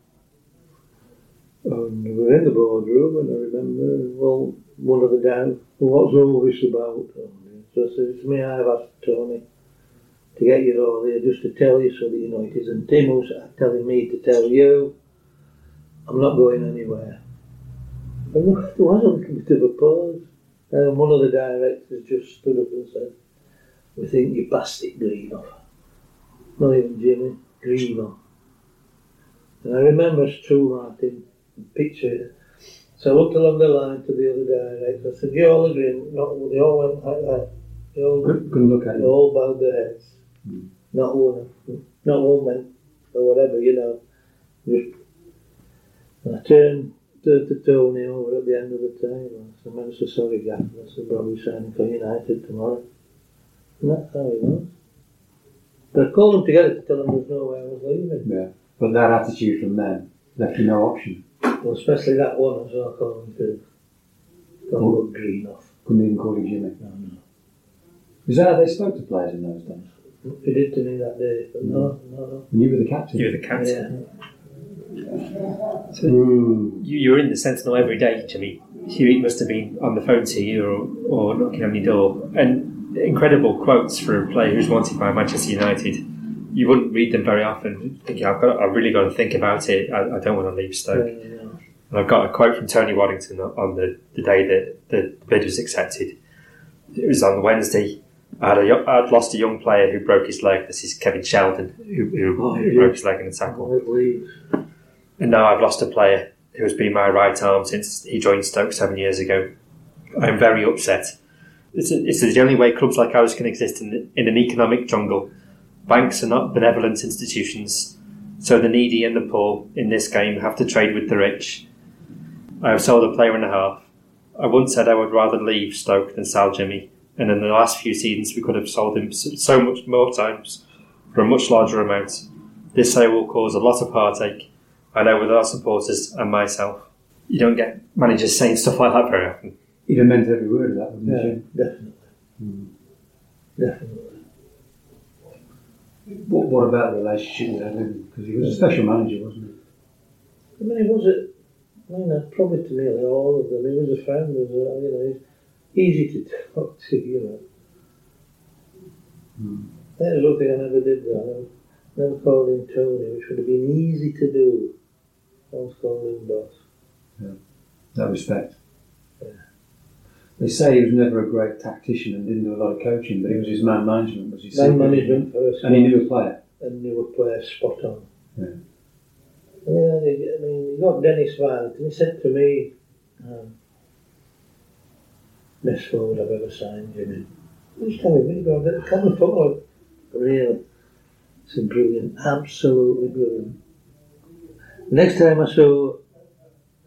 And we were in the boardroom, and I remember, well, one of the guys, well, what's all this about, oh, Tony? So I said, it's me, I've asked Tony to get you all here just to tell you so that you know it isn't Tim who's telling me to tell you. I'm not going anywhere. And there was a little bit of a pause. And one of the directors just stood up and said, We think you passed it, Greenhoff. Not even Jimmy, Greenhoff. And I remember it's true, Martin, picture. So I looked along the line to the other director. I said, You all agree? Not, they all went like that. They all, good look at they all bowed their heads. Mm. Not one, not one went, or whatever, you know. Just, and I turned to, to Tony over at the end of the table. I said, I'm so sorry, Gaff. I said, we're signing for United tomorrow. And that's how it was. But I called them together to tell them there's no way I was leaving. Yeah. But that attitude from them left you no option. Well, especially that one as well, calling to don't look Greenhoff. Couldn't even call you Jimmy. No, no. Is that how they spoke to players in those days? He did to me that day, but no, no, no. And you were the captain. You were the captain. Yeah. Mm. You, you were in the Sentinel every day, Jimmy. Hewitt must have been on the phone to you or, or knocking on your door. And incredible quotes for a player who's wanted by Manchester United. You wouldn't read them very often, thinking, I've, got, I've really got to think about it. I, I don't want to leave Stoke. Yeah, yeah. And I've got a quote from Tony Waddington on the, the day that the bid was accepted. It was on Wednesday. I had a, I'd lost a young player who broke his leg. This is Kevin Sheldon, who, who, Oh, who yeah. broke his leg in a tackle. And now I've lost a player who has been my right arm since he joined Stoke seven years ago. I'm very upset. It's, it's the only way clubs like ours can exist in, in an economic jungle. Banks are not benevolent institutions, so the needy and the poor in this game have to trade with the rich. I have sold a player and a half. I once said I would rather leave Stoke than sell Jimmy, and in the last few seasons we could have sold him so much more times for a much larger amount. This sale will cause a lot of heartache, I know with our supporters and myself. You don't get managers saying stuff like that very often. He'd have meant every word of that, wouldn't Yeah, you? definitely. Mm. Definitely. What, what about the relationship with him? Because he was a special manager, wasn't he? I mean, he was it. I mean, uh, probably to nearly all of them. He was a friend as well. You know, he's easy to talk to. You know, Hmm. that's one thing I never did. Though. I never, called him Tony, which would have been easy to do. I always calling him boss. he? That respect. They say he was never a great tactician and didn't do a lot of coaching, but it was his man management. Was his Man secret. management first, And he knew a player. and knew a player spot on. Yeah. Yeah, I mean, you got Dennis Viollet, and he said to me, um, best forward I've ever signed, Jimmy. Just tell me, God, come forward. Really. It's brilliant, absolutely brilliant. Next time I saw,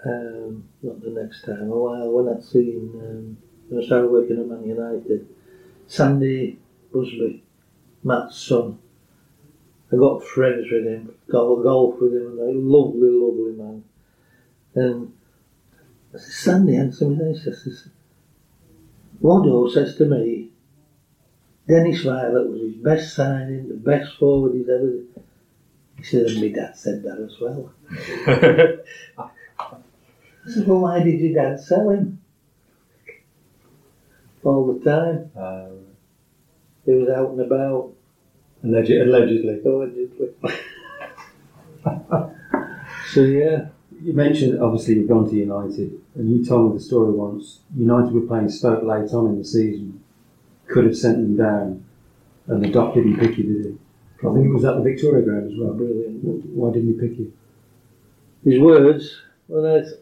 um, not the next time, a while when I'd seen, um, when I started working at Man United, Sandy Busby, Matt's son, I got friends with him, got a golf with him, and a lovely, lovely man. And I said, Sandy answered me. I says, Waddo says to me, Dennis Viollet was his best signing, the best forward he's ever. He said, and my dad said that as well. I said, well, why did your dad sell him? All the time. Uh, He was out and about, alleged, allegedly. allegedly. so, yeah. You mentioned obviously you've gone to United, and you told me the story once. United were playing Stoke late on in the season, could have sent them down, and the doc didn't pick you, did he? I think it was at the Victoria Ground as well. Brilliant. Why didn't he pick you? His words, well, that's,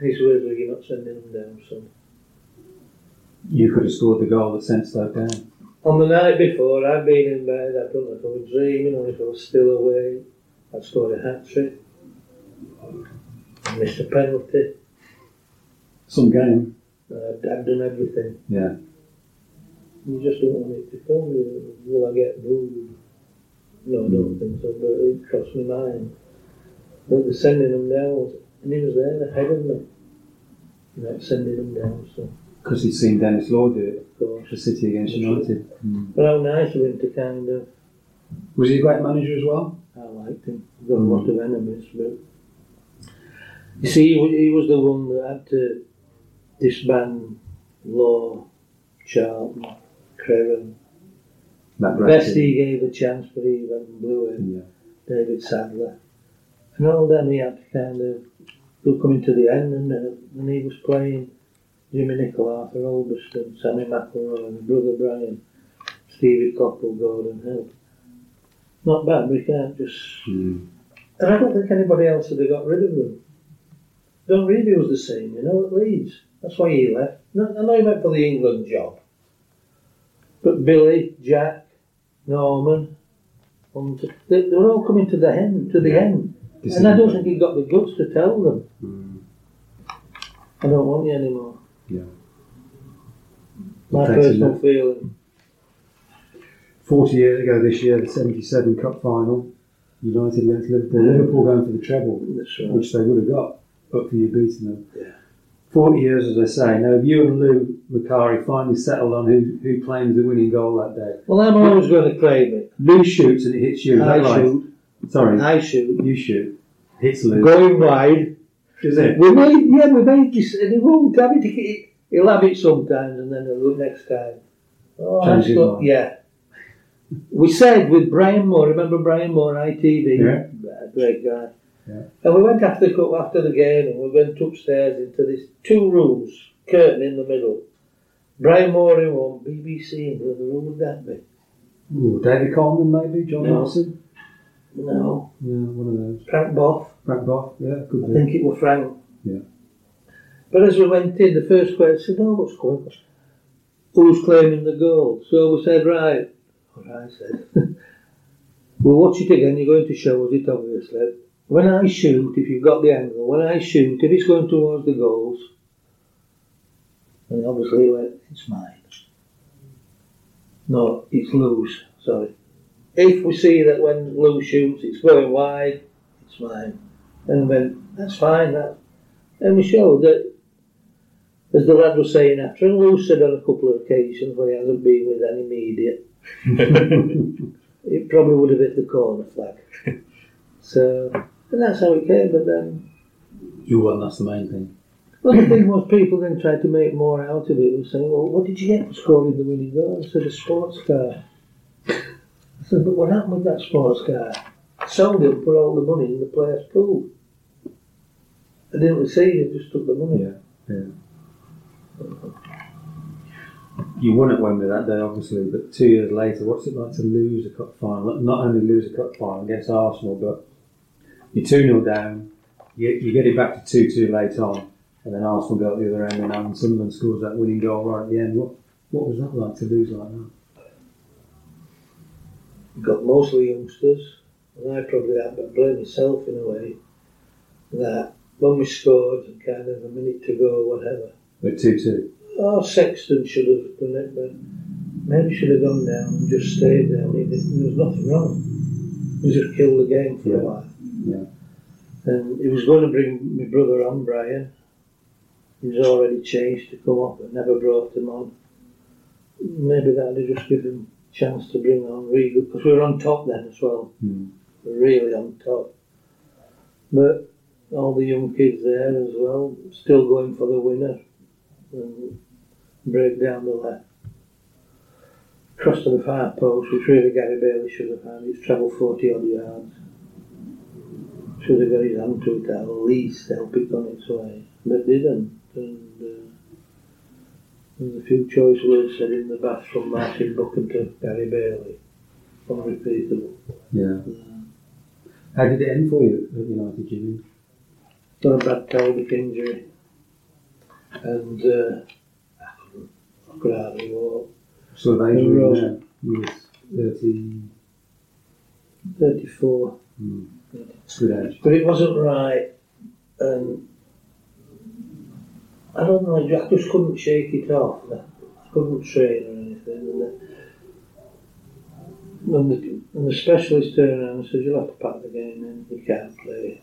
his words were, you're not sending them down, son. You could have scored the goal that sent Stoke down. On the night before, I'd been in bed, I don't know if I was dreaming or if I was still awake. I'd scored a hat trick, missed a penalty, Some game. Uh, I've done everything. Yeah. You just don't want it to come. You- Will I get booed? No, I don't think so, but it crossed my mind. But they're sending them down, and he was there ahead of me. Like sending them down, so Because he'd seen Denis Law do it of course. for City against United. Mm. But how nice of him to kind of, Was he a great manager as well? I liked him. He's got a lot of enemies, but you see, he, was the one that had to disband Law, Charlton, Craven. That Best he gave a chance, but he went and blew it. Yeah. David Sadler. And all them he had to kind of go coming to the end and uh, when he was playing Jimmy Nicholl, Arthur Albiston, Sammy McIlroy and brother Brian, Stevie Coppell, Gordon Hill. Not bad, we can't just Mm. and I don't think anybody else would have got rid of them. Don Revie was the same, you know, at Leeds. That's why he left. No, I know he went for the England job. But Billy, Jack, Norman, and they, they were all coming to the end, to the Yeah. end. And I don't think he got the guts to tell them, Mm. I don't want you anymore. Yeah. My personal feeling. 40 years ago this year, the 77 Cup final, United against Liverpool. Liverpool going for the treble, That's right. which they would have got, but for you beating them. Yeah. 40 years, as I say. Now, have you and Lou Macari finally settled on who, who claims the winning goal that day. Well, I'm always going to claim it. Lou shoots and it hits you. I shoot. Sorry, I shoot. you shoot. Hits Lou. Going wide. Is it? We made, yeah, we made this, and he won't have it. He, he'll have it sometimes, and then he'll look next time. Oh, Change that's his got- mind. yeah. We said with Brian Moore, remember Brian Moore, ITV? Yeah. Uh, Great guy. Yeah. And we went after the after the game, and we went upstairs into this two rooms, curtain in the middle. Brian Moore in one, BBC in the other. Who would that be? Ooh, David Coleman, maybe? John No. Larson? No, Yeah, one of those. Frank Bough. Frank Bough? Yeah, could I be. think it was Frank. Yeah. But as we went in, the first question said, "Oh, what's going on? Who's claiming the goal?" So we said, "Right." What I said, "We'll watch it again. You're going to show us it, obviously. When I shoot, if you've got the angle, when I shoot, if it's going towards the goals, and obviously he went, it's mine. No, it's loose, Sorry. If we see that when Lou shoots, it's going wide, it's mine. And then that's fine. That and we showed that, as the lad was saying after, and Lou said on a couple of occasions when he hasn't been with any media, it probably would have hit the corner flag. so, and that's how it came. But then, You won, that's the main thing. well, the thing was, people then tried to make more out of it. They were saying, well, what did you get for scoring the winning goal? I said, a sports car. But what happened with that sports car? Sold it put all the money in the player's pool. I didn't receive it, just took the money. Yeah, yeah. You won at Wembley that day, obviously, but two years later, what's it like to lose a cup final? Not only lose a cup final against Arsenal, but you're 2 0 down, you, you get it back to 2 2 late on, and then Arsenal go at the other end, and Alan Sunderland scores that winning goal right at the end. What, what was that like to lose like that? Got mostly youngsters, and I probably had to blame myself in a way that when we scored, kind of a minute to go, whatever. But 2 2. Oh, Sexton should have done it, but maybe should have gone down and just stayed down. He didn't, there was nothing wrong. He just killed the game for Yeah. a while. Yeah. And he was going to bring my brother on, Brian. He was already changed to come up, but never brought him on. Maybe that would have just given him chance to bring on Regal, because we were on top then as well. We were really on top. But all the young kids there as well, still going for the winner. And break down the left. Cross to the far post, which really Gary Bailey should have had. He's travelled 40 odd yards. Should have got his hand to it at least, help it on its way. But didn't. And uh, there's a few choice words said in the bath from Martin Buchan to Gary Bailey. Unrepeatable. Yeah. How did it end for you at United, Jimmy? got a bad pelvic injury, and uh, I couldn't, I could hardly walk. Sort of age The were you? You was 30. 34, Hmm. Good age. but it wasn't right, and I don't know, I just couldn't shake it off. I couldn't train or anything. And the, and the, specialist turned around and said, You'll have to pack the game in, you can't play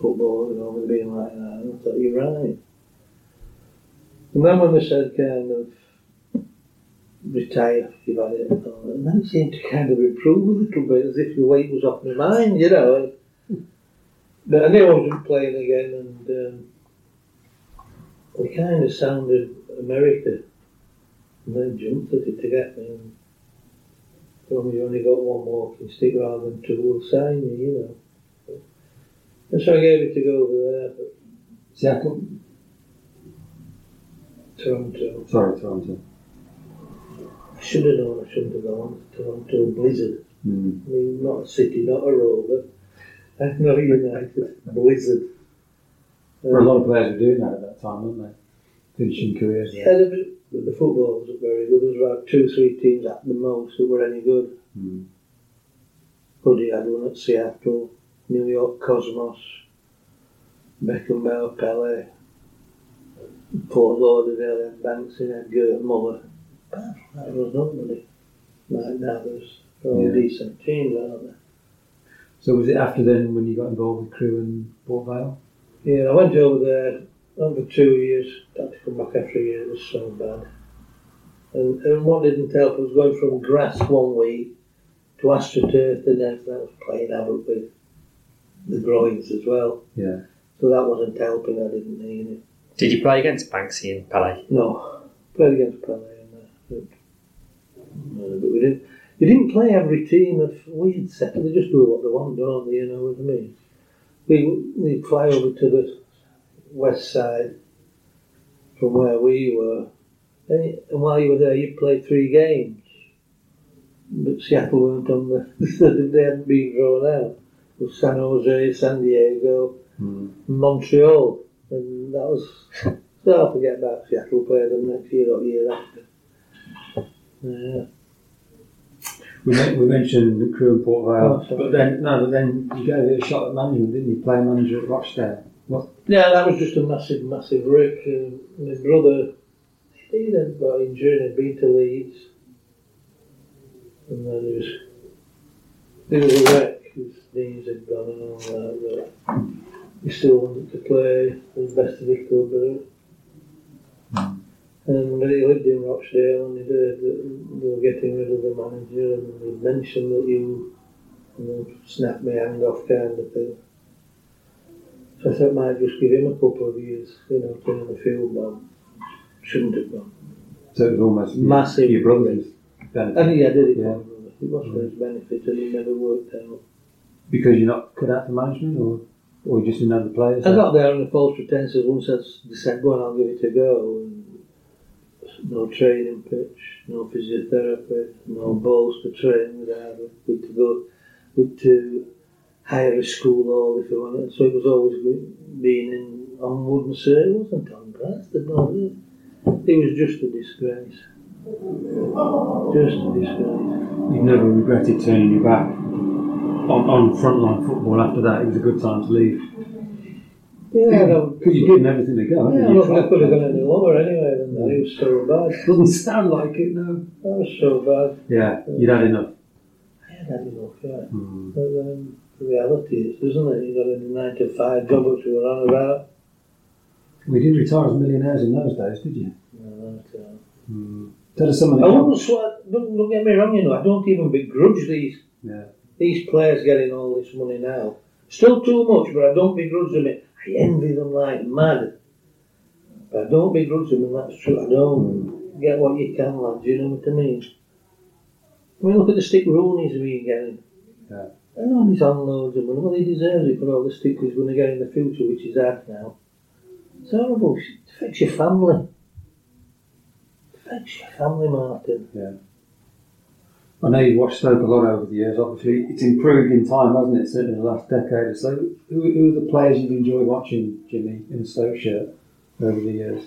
football, you know, with being like that. And I thought, You're right. And then when they said kind of retire, you've had it, and then it seemed to kind of improve a little bit as if the weight was off my mind, you know. But I knew I wasn't playing again, and um, we kind of sounded America, and then jumped at it to get me. And told me you only got one walking stick rather than two, we'll sign you, you know. And so I gave it to go over there, but Seattle? Toronto. Sorry, Toronto. I should have known I shouldn't have gone to Toronto Blizzard. Mm. I mean, not a city, not a rover. Not a United. Blizzard. For a lot of players were doing that at that time, weren't they? Finishing careers. Yeah, the, the football wasn't very good. There was about two, three teams at the most that were any good. Mm. Buddy had one at Seattle, New York Cosmos, Beckenbauer, Pele, Fort Lauderdale, had Banksy, had Gerd Müller. That, there was nobody. Like now, there's all Yeah. decent teams, aren't there? So was it after then when you got involved with Crewe and Port Vale? Yeah, I went over there over two years. Had to come back after a year. It was so bad. And, and what didn't help was going from grass one week to astroturf the next. That was playing havoc with the groins as well. Yeah. So that wasn't helping. I didn't need it. Did you play against Banksy and Pele? No, played against Pele and uh, that. But, uh, no, but we didn't. You didn't play every team of weird set. They just do what they want, don't they? You know what I mean? We fly over to the west side from where we were, and, and while you were there, you played three games. But Seattle weren't on the. they hadn't been drawn out. It was San Jose, San Diego, Mm. Montreal, and that was. So I'll forget about Seattle. Play them next year or year after. Yeah. We, men- we mentioned the Crewe in Port Vale, Oh, but then no, but then you gave it a shot at management, didn't you? Playing manager at Rochdale. What? Yeah, that was just a massive, massive wreck. Uh, my brother, he then got injured and had been to Leeds. And then he was, he was a wreck. His knees had gone and all that. But he still wanted to play as best as he could. But, and but he lived in Rochdale and he heard that they were getting rid of the manager and he mentioned that you, you know, snapped my hand off kind of thing. So I thought I might just give him a couple of years, you know, playing on the field, but shouldn't have done. So it was almost Massive. your brother's benefit. And he did it Yeah. It was for his benefit and it never worked out. Because you're not cut out for management, or or you just didn't have the players. I got there on the false pretenses once I they said, go on, I'll give it a go. And no training pitch, no physiotherapy, no balls to train with either. We had to go, we to hire a school hall if we wanted. So it was always being in on wooden. It wasn't on grass, it it was just a disgrace. Just a disgrace. You've never regretted turning your back on, on frontline football after that. It was a good time to leave. Yeah, no, Because you're giving everything to go. yeah, haven't you? look, I could have gone any longer anyway than that. It was so bad. Doesn't sound like it, no. That was so bad. Yeah, you'd had enough. I had had enough, yeah. Mm. But um, the reality is, isn't it? You got a nine to five job which we were on about. We didn't retire as millionaires in those days, did you? No, not, Mm. Tell us some of the. I wouldn't swear, don't, don't get me wrong, you know, I don't even begrudge these Yeah. these players getting all this money now. Still too much, but I don't begrudge them it. I envy them like mad. But I don't begrudge them, and that's true. I don't get what you can, lad. Do you know what I mean? I mean, look at the stick Rooney's been getting. Yeah. I know he's on loads of money. Well, he deserves it for all the stick he's going to get in the future, which is hard now. It's horrible. It affects your family. It affects your family, Martin. I know you've watched Stoke a lot over the years. Obviously, it's improved in time, hasn't it? Certainly in the last decade or so. Who, who are the players you've enjoyed watching, Jimmy, in a Stoke shirt over the years?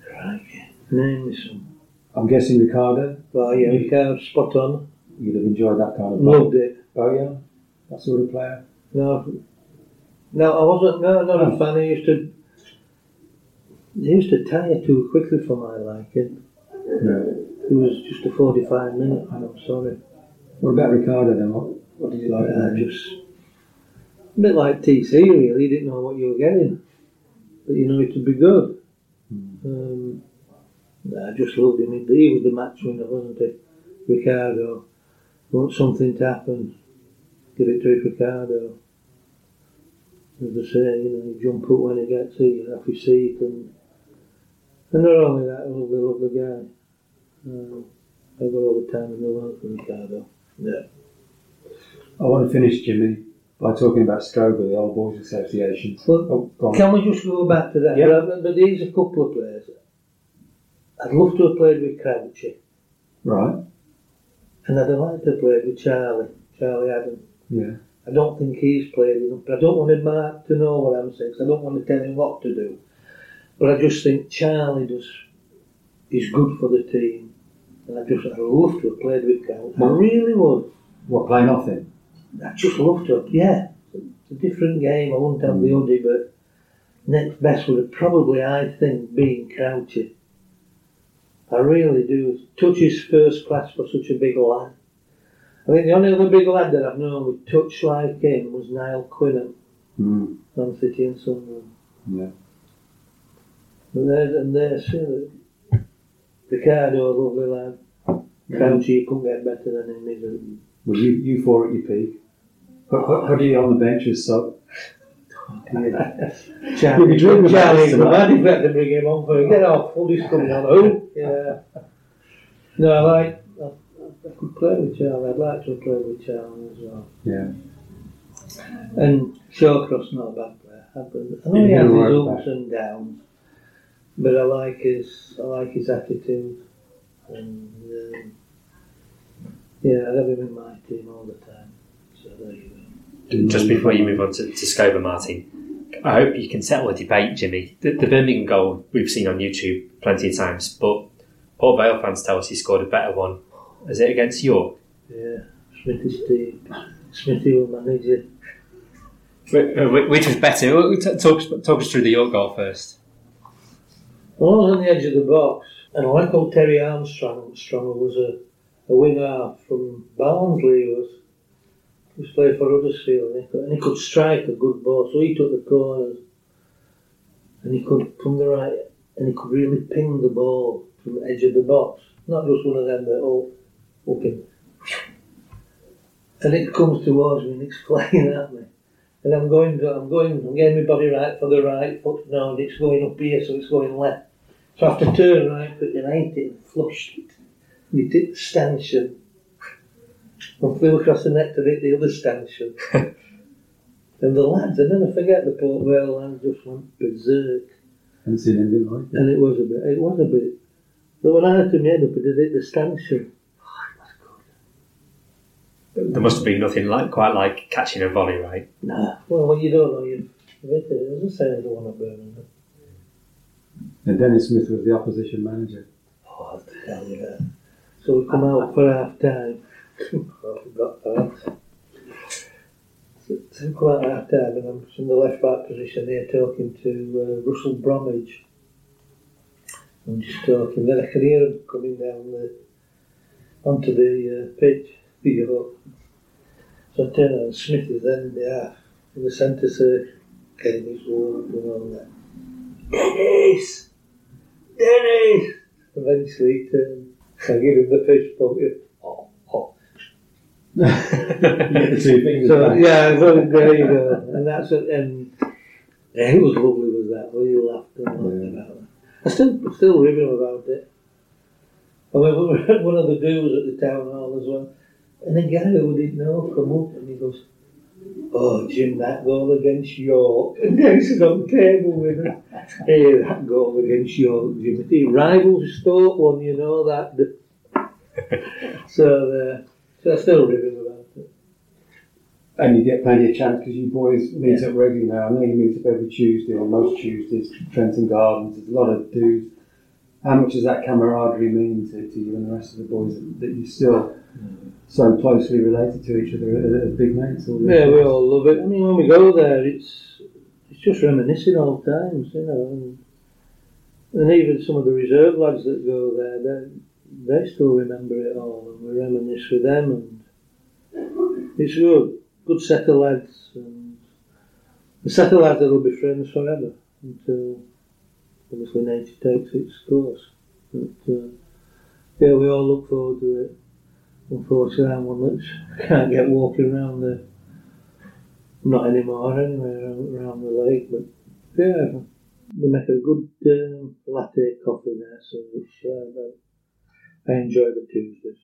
Crikey. Name some. I'm guessing Ricardo. Well, yeah, you can't spot on. You'd have enjoyed that kind of player. Loved it. Oh yeah, that sort of player. No, No, I wasn't. No, not a oh. fan. He used to. He used to tire too quickly for my liking. It was just a forty-five minute. and I'm sorry. What about Ricardo then? What, what did you like? Uh, just a bit like TC. Really, you didn't know what you were getting, but you know it would be good. Um, I just loved him. He was the match winner, wasn't he? Ricardo. Want something to happen? Give it to Ricardo. As I say, you know, you jump up when he gets it, you're off your seat, and and not only that, a lovely, lovely guy. I've got all the time in the world for Ricardo. Yeah. I want to finish, Jimmy, by talking about SCOBA, the Old Boys Association. Well, Oh. Can we just go back to that? Yeah. But, but there's a couple of players. I'd love to have played with Crouchy, Right. and I'd have liked to have played with Charlie, Charlie Adam. Yeah. I don't think he's played enough, but I don't want Mark to know what I'm saying, I don't want to tell him what to do. But I just think Charlie does, is good for the team, and I just, I'd love to have played with Crouchy. I really would. What, play nothing? I just love to. Yeah, it's a different game. I wouldn't have the hoodie, but next best would have probably, I think, been Crouchy. I really do. Touch is first class for such a big lad. I think the only other big lad that I've known with touch like him was Niall Quinnan Mm. from City and Sunderland. Yeah. And there's, and there's you know, Ricardo, a lovely lad. Crouchy, you couldn't get better than him, is it? Was you, you four at your peak? How, put you on the bench as sub. Charlie, You'd be dreaming about Charlie, the man had to bring him on for get off. Fully's coming on. Who? Yeah. No, I like. I, I could play with Charlie. I'd like to play with Charlie as well. Yeah. And Shawcross not a bad player. I know he has his ups and downs, but I like his. I like his attitude. And um, yeah, I'd have him in my team all the time. So there you go. Just before you move on to, to Scoba, Martin, I hope you can settle a debate, Jimmy. The, the Birmingham goal we've seen on YouTube plenty of times, but Port Vale fans tell us he scored a better one. Is it against York? Yeah, Smithy's team. Smithy will manage it. Uh, Which was better? Talk, talk us through the York goal first. Well, I was on the edge of the box, and a lad called Terry Armstrong, Strong, who was a, a winger from Barnsley, he was, he was played for Huddersfield, and he, could, and he could strike a good ball, so he took the corners, and he could, from the right, and he could really ping the ball from the edge of the box, not just one of them that all fucking, and it comes towards me and it's flying at me. And I'm going, I'm going, I'm getting my body right for the right foot now, and it's going up here, so it's going left. So after have to turn right foot and I hit it and flushed it. And it hit the stanchion. And flew across the net to hit the other stanchion. and the lads, I never forget the Port Vale lads just went berserk. Haven't seen anything like that. And it was a bit, it was a bit. But when I had to head up, it did hit the stanchion. Oh it was good. There must have been nothing like quite like catching a volley, right? Nah, well, when you don't know, you hit it. It doesn't say the one at Birmingham. And Dennis Smith was the opposition manager. Oh, I'll tell you that. So we come out for half time. I forgot that. So so we come out at half time and I'm in the left back position there talking to uh, Russell Bromage. I'm just talking, then I can hear him coming down the onto the uh, pitch. You know. So I turn on Smith is then in the half in the centre circle, getting his wall and all that. Dennis! Dennis! Eventually he turned. I give him the fish yeah. Oh, oh. The two fingers So back. yeah, so there you go. And that's it. And yeah, it was lovely, was that? We laughed and laughed Yeah. about it. I still still ribbing about it. And we we were at one of the do's at the town hall as well. And a guy who didn't know come up and he goes, Oh, Jim, that goal against York. And Dennis on table with him. Hey, that goal against York, Jim. The rivals Stoke one, you know that. so, uh, so I still ribbing about it. And you get plenty of chance because you boys meet up regularly now. I know you meet up every Tuesday or most Tuesdays, Trentham Gardens. There's a lot of dudes. How much does that camaraderie mean to, to you and the rest of the boys that, that you still so closely related to each other as, big mates? Yeah, we all love it. I mean, when we go there, it's it's just reminiscing all times, you know. And, and even some of the reserve lads that go there, they they still remember it all, and we reminisce with them, and it's good, good set of lads, and the set of lads that'll be friends forever until obviously nature takes its course. But uh, yeah, we all look forward to it. Unfortunately, I'm one that can't get walking around the not anymore anyway around, the lake, but yeah, they make a good um, latte coffee there, so it's uh, I enjoy the Tuesdays.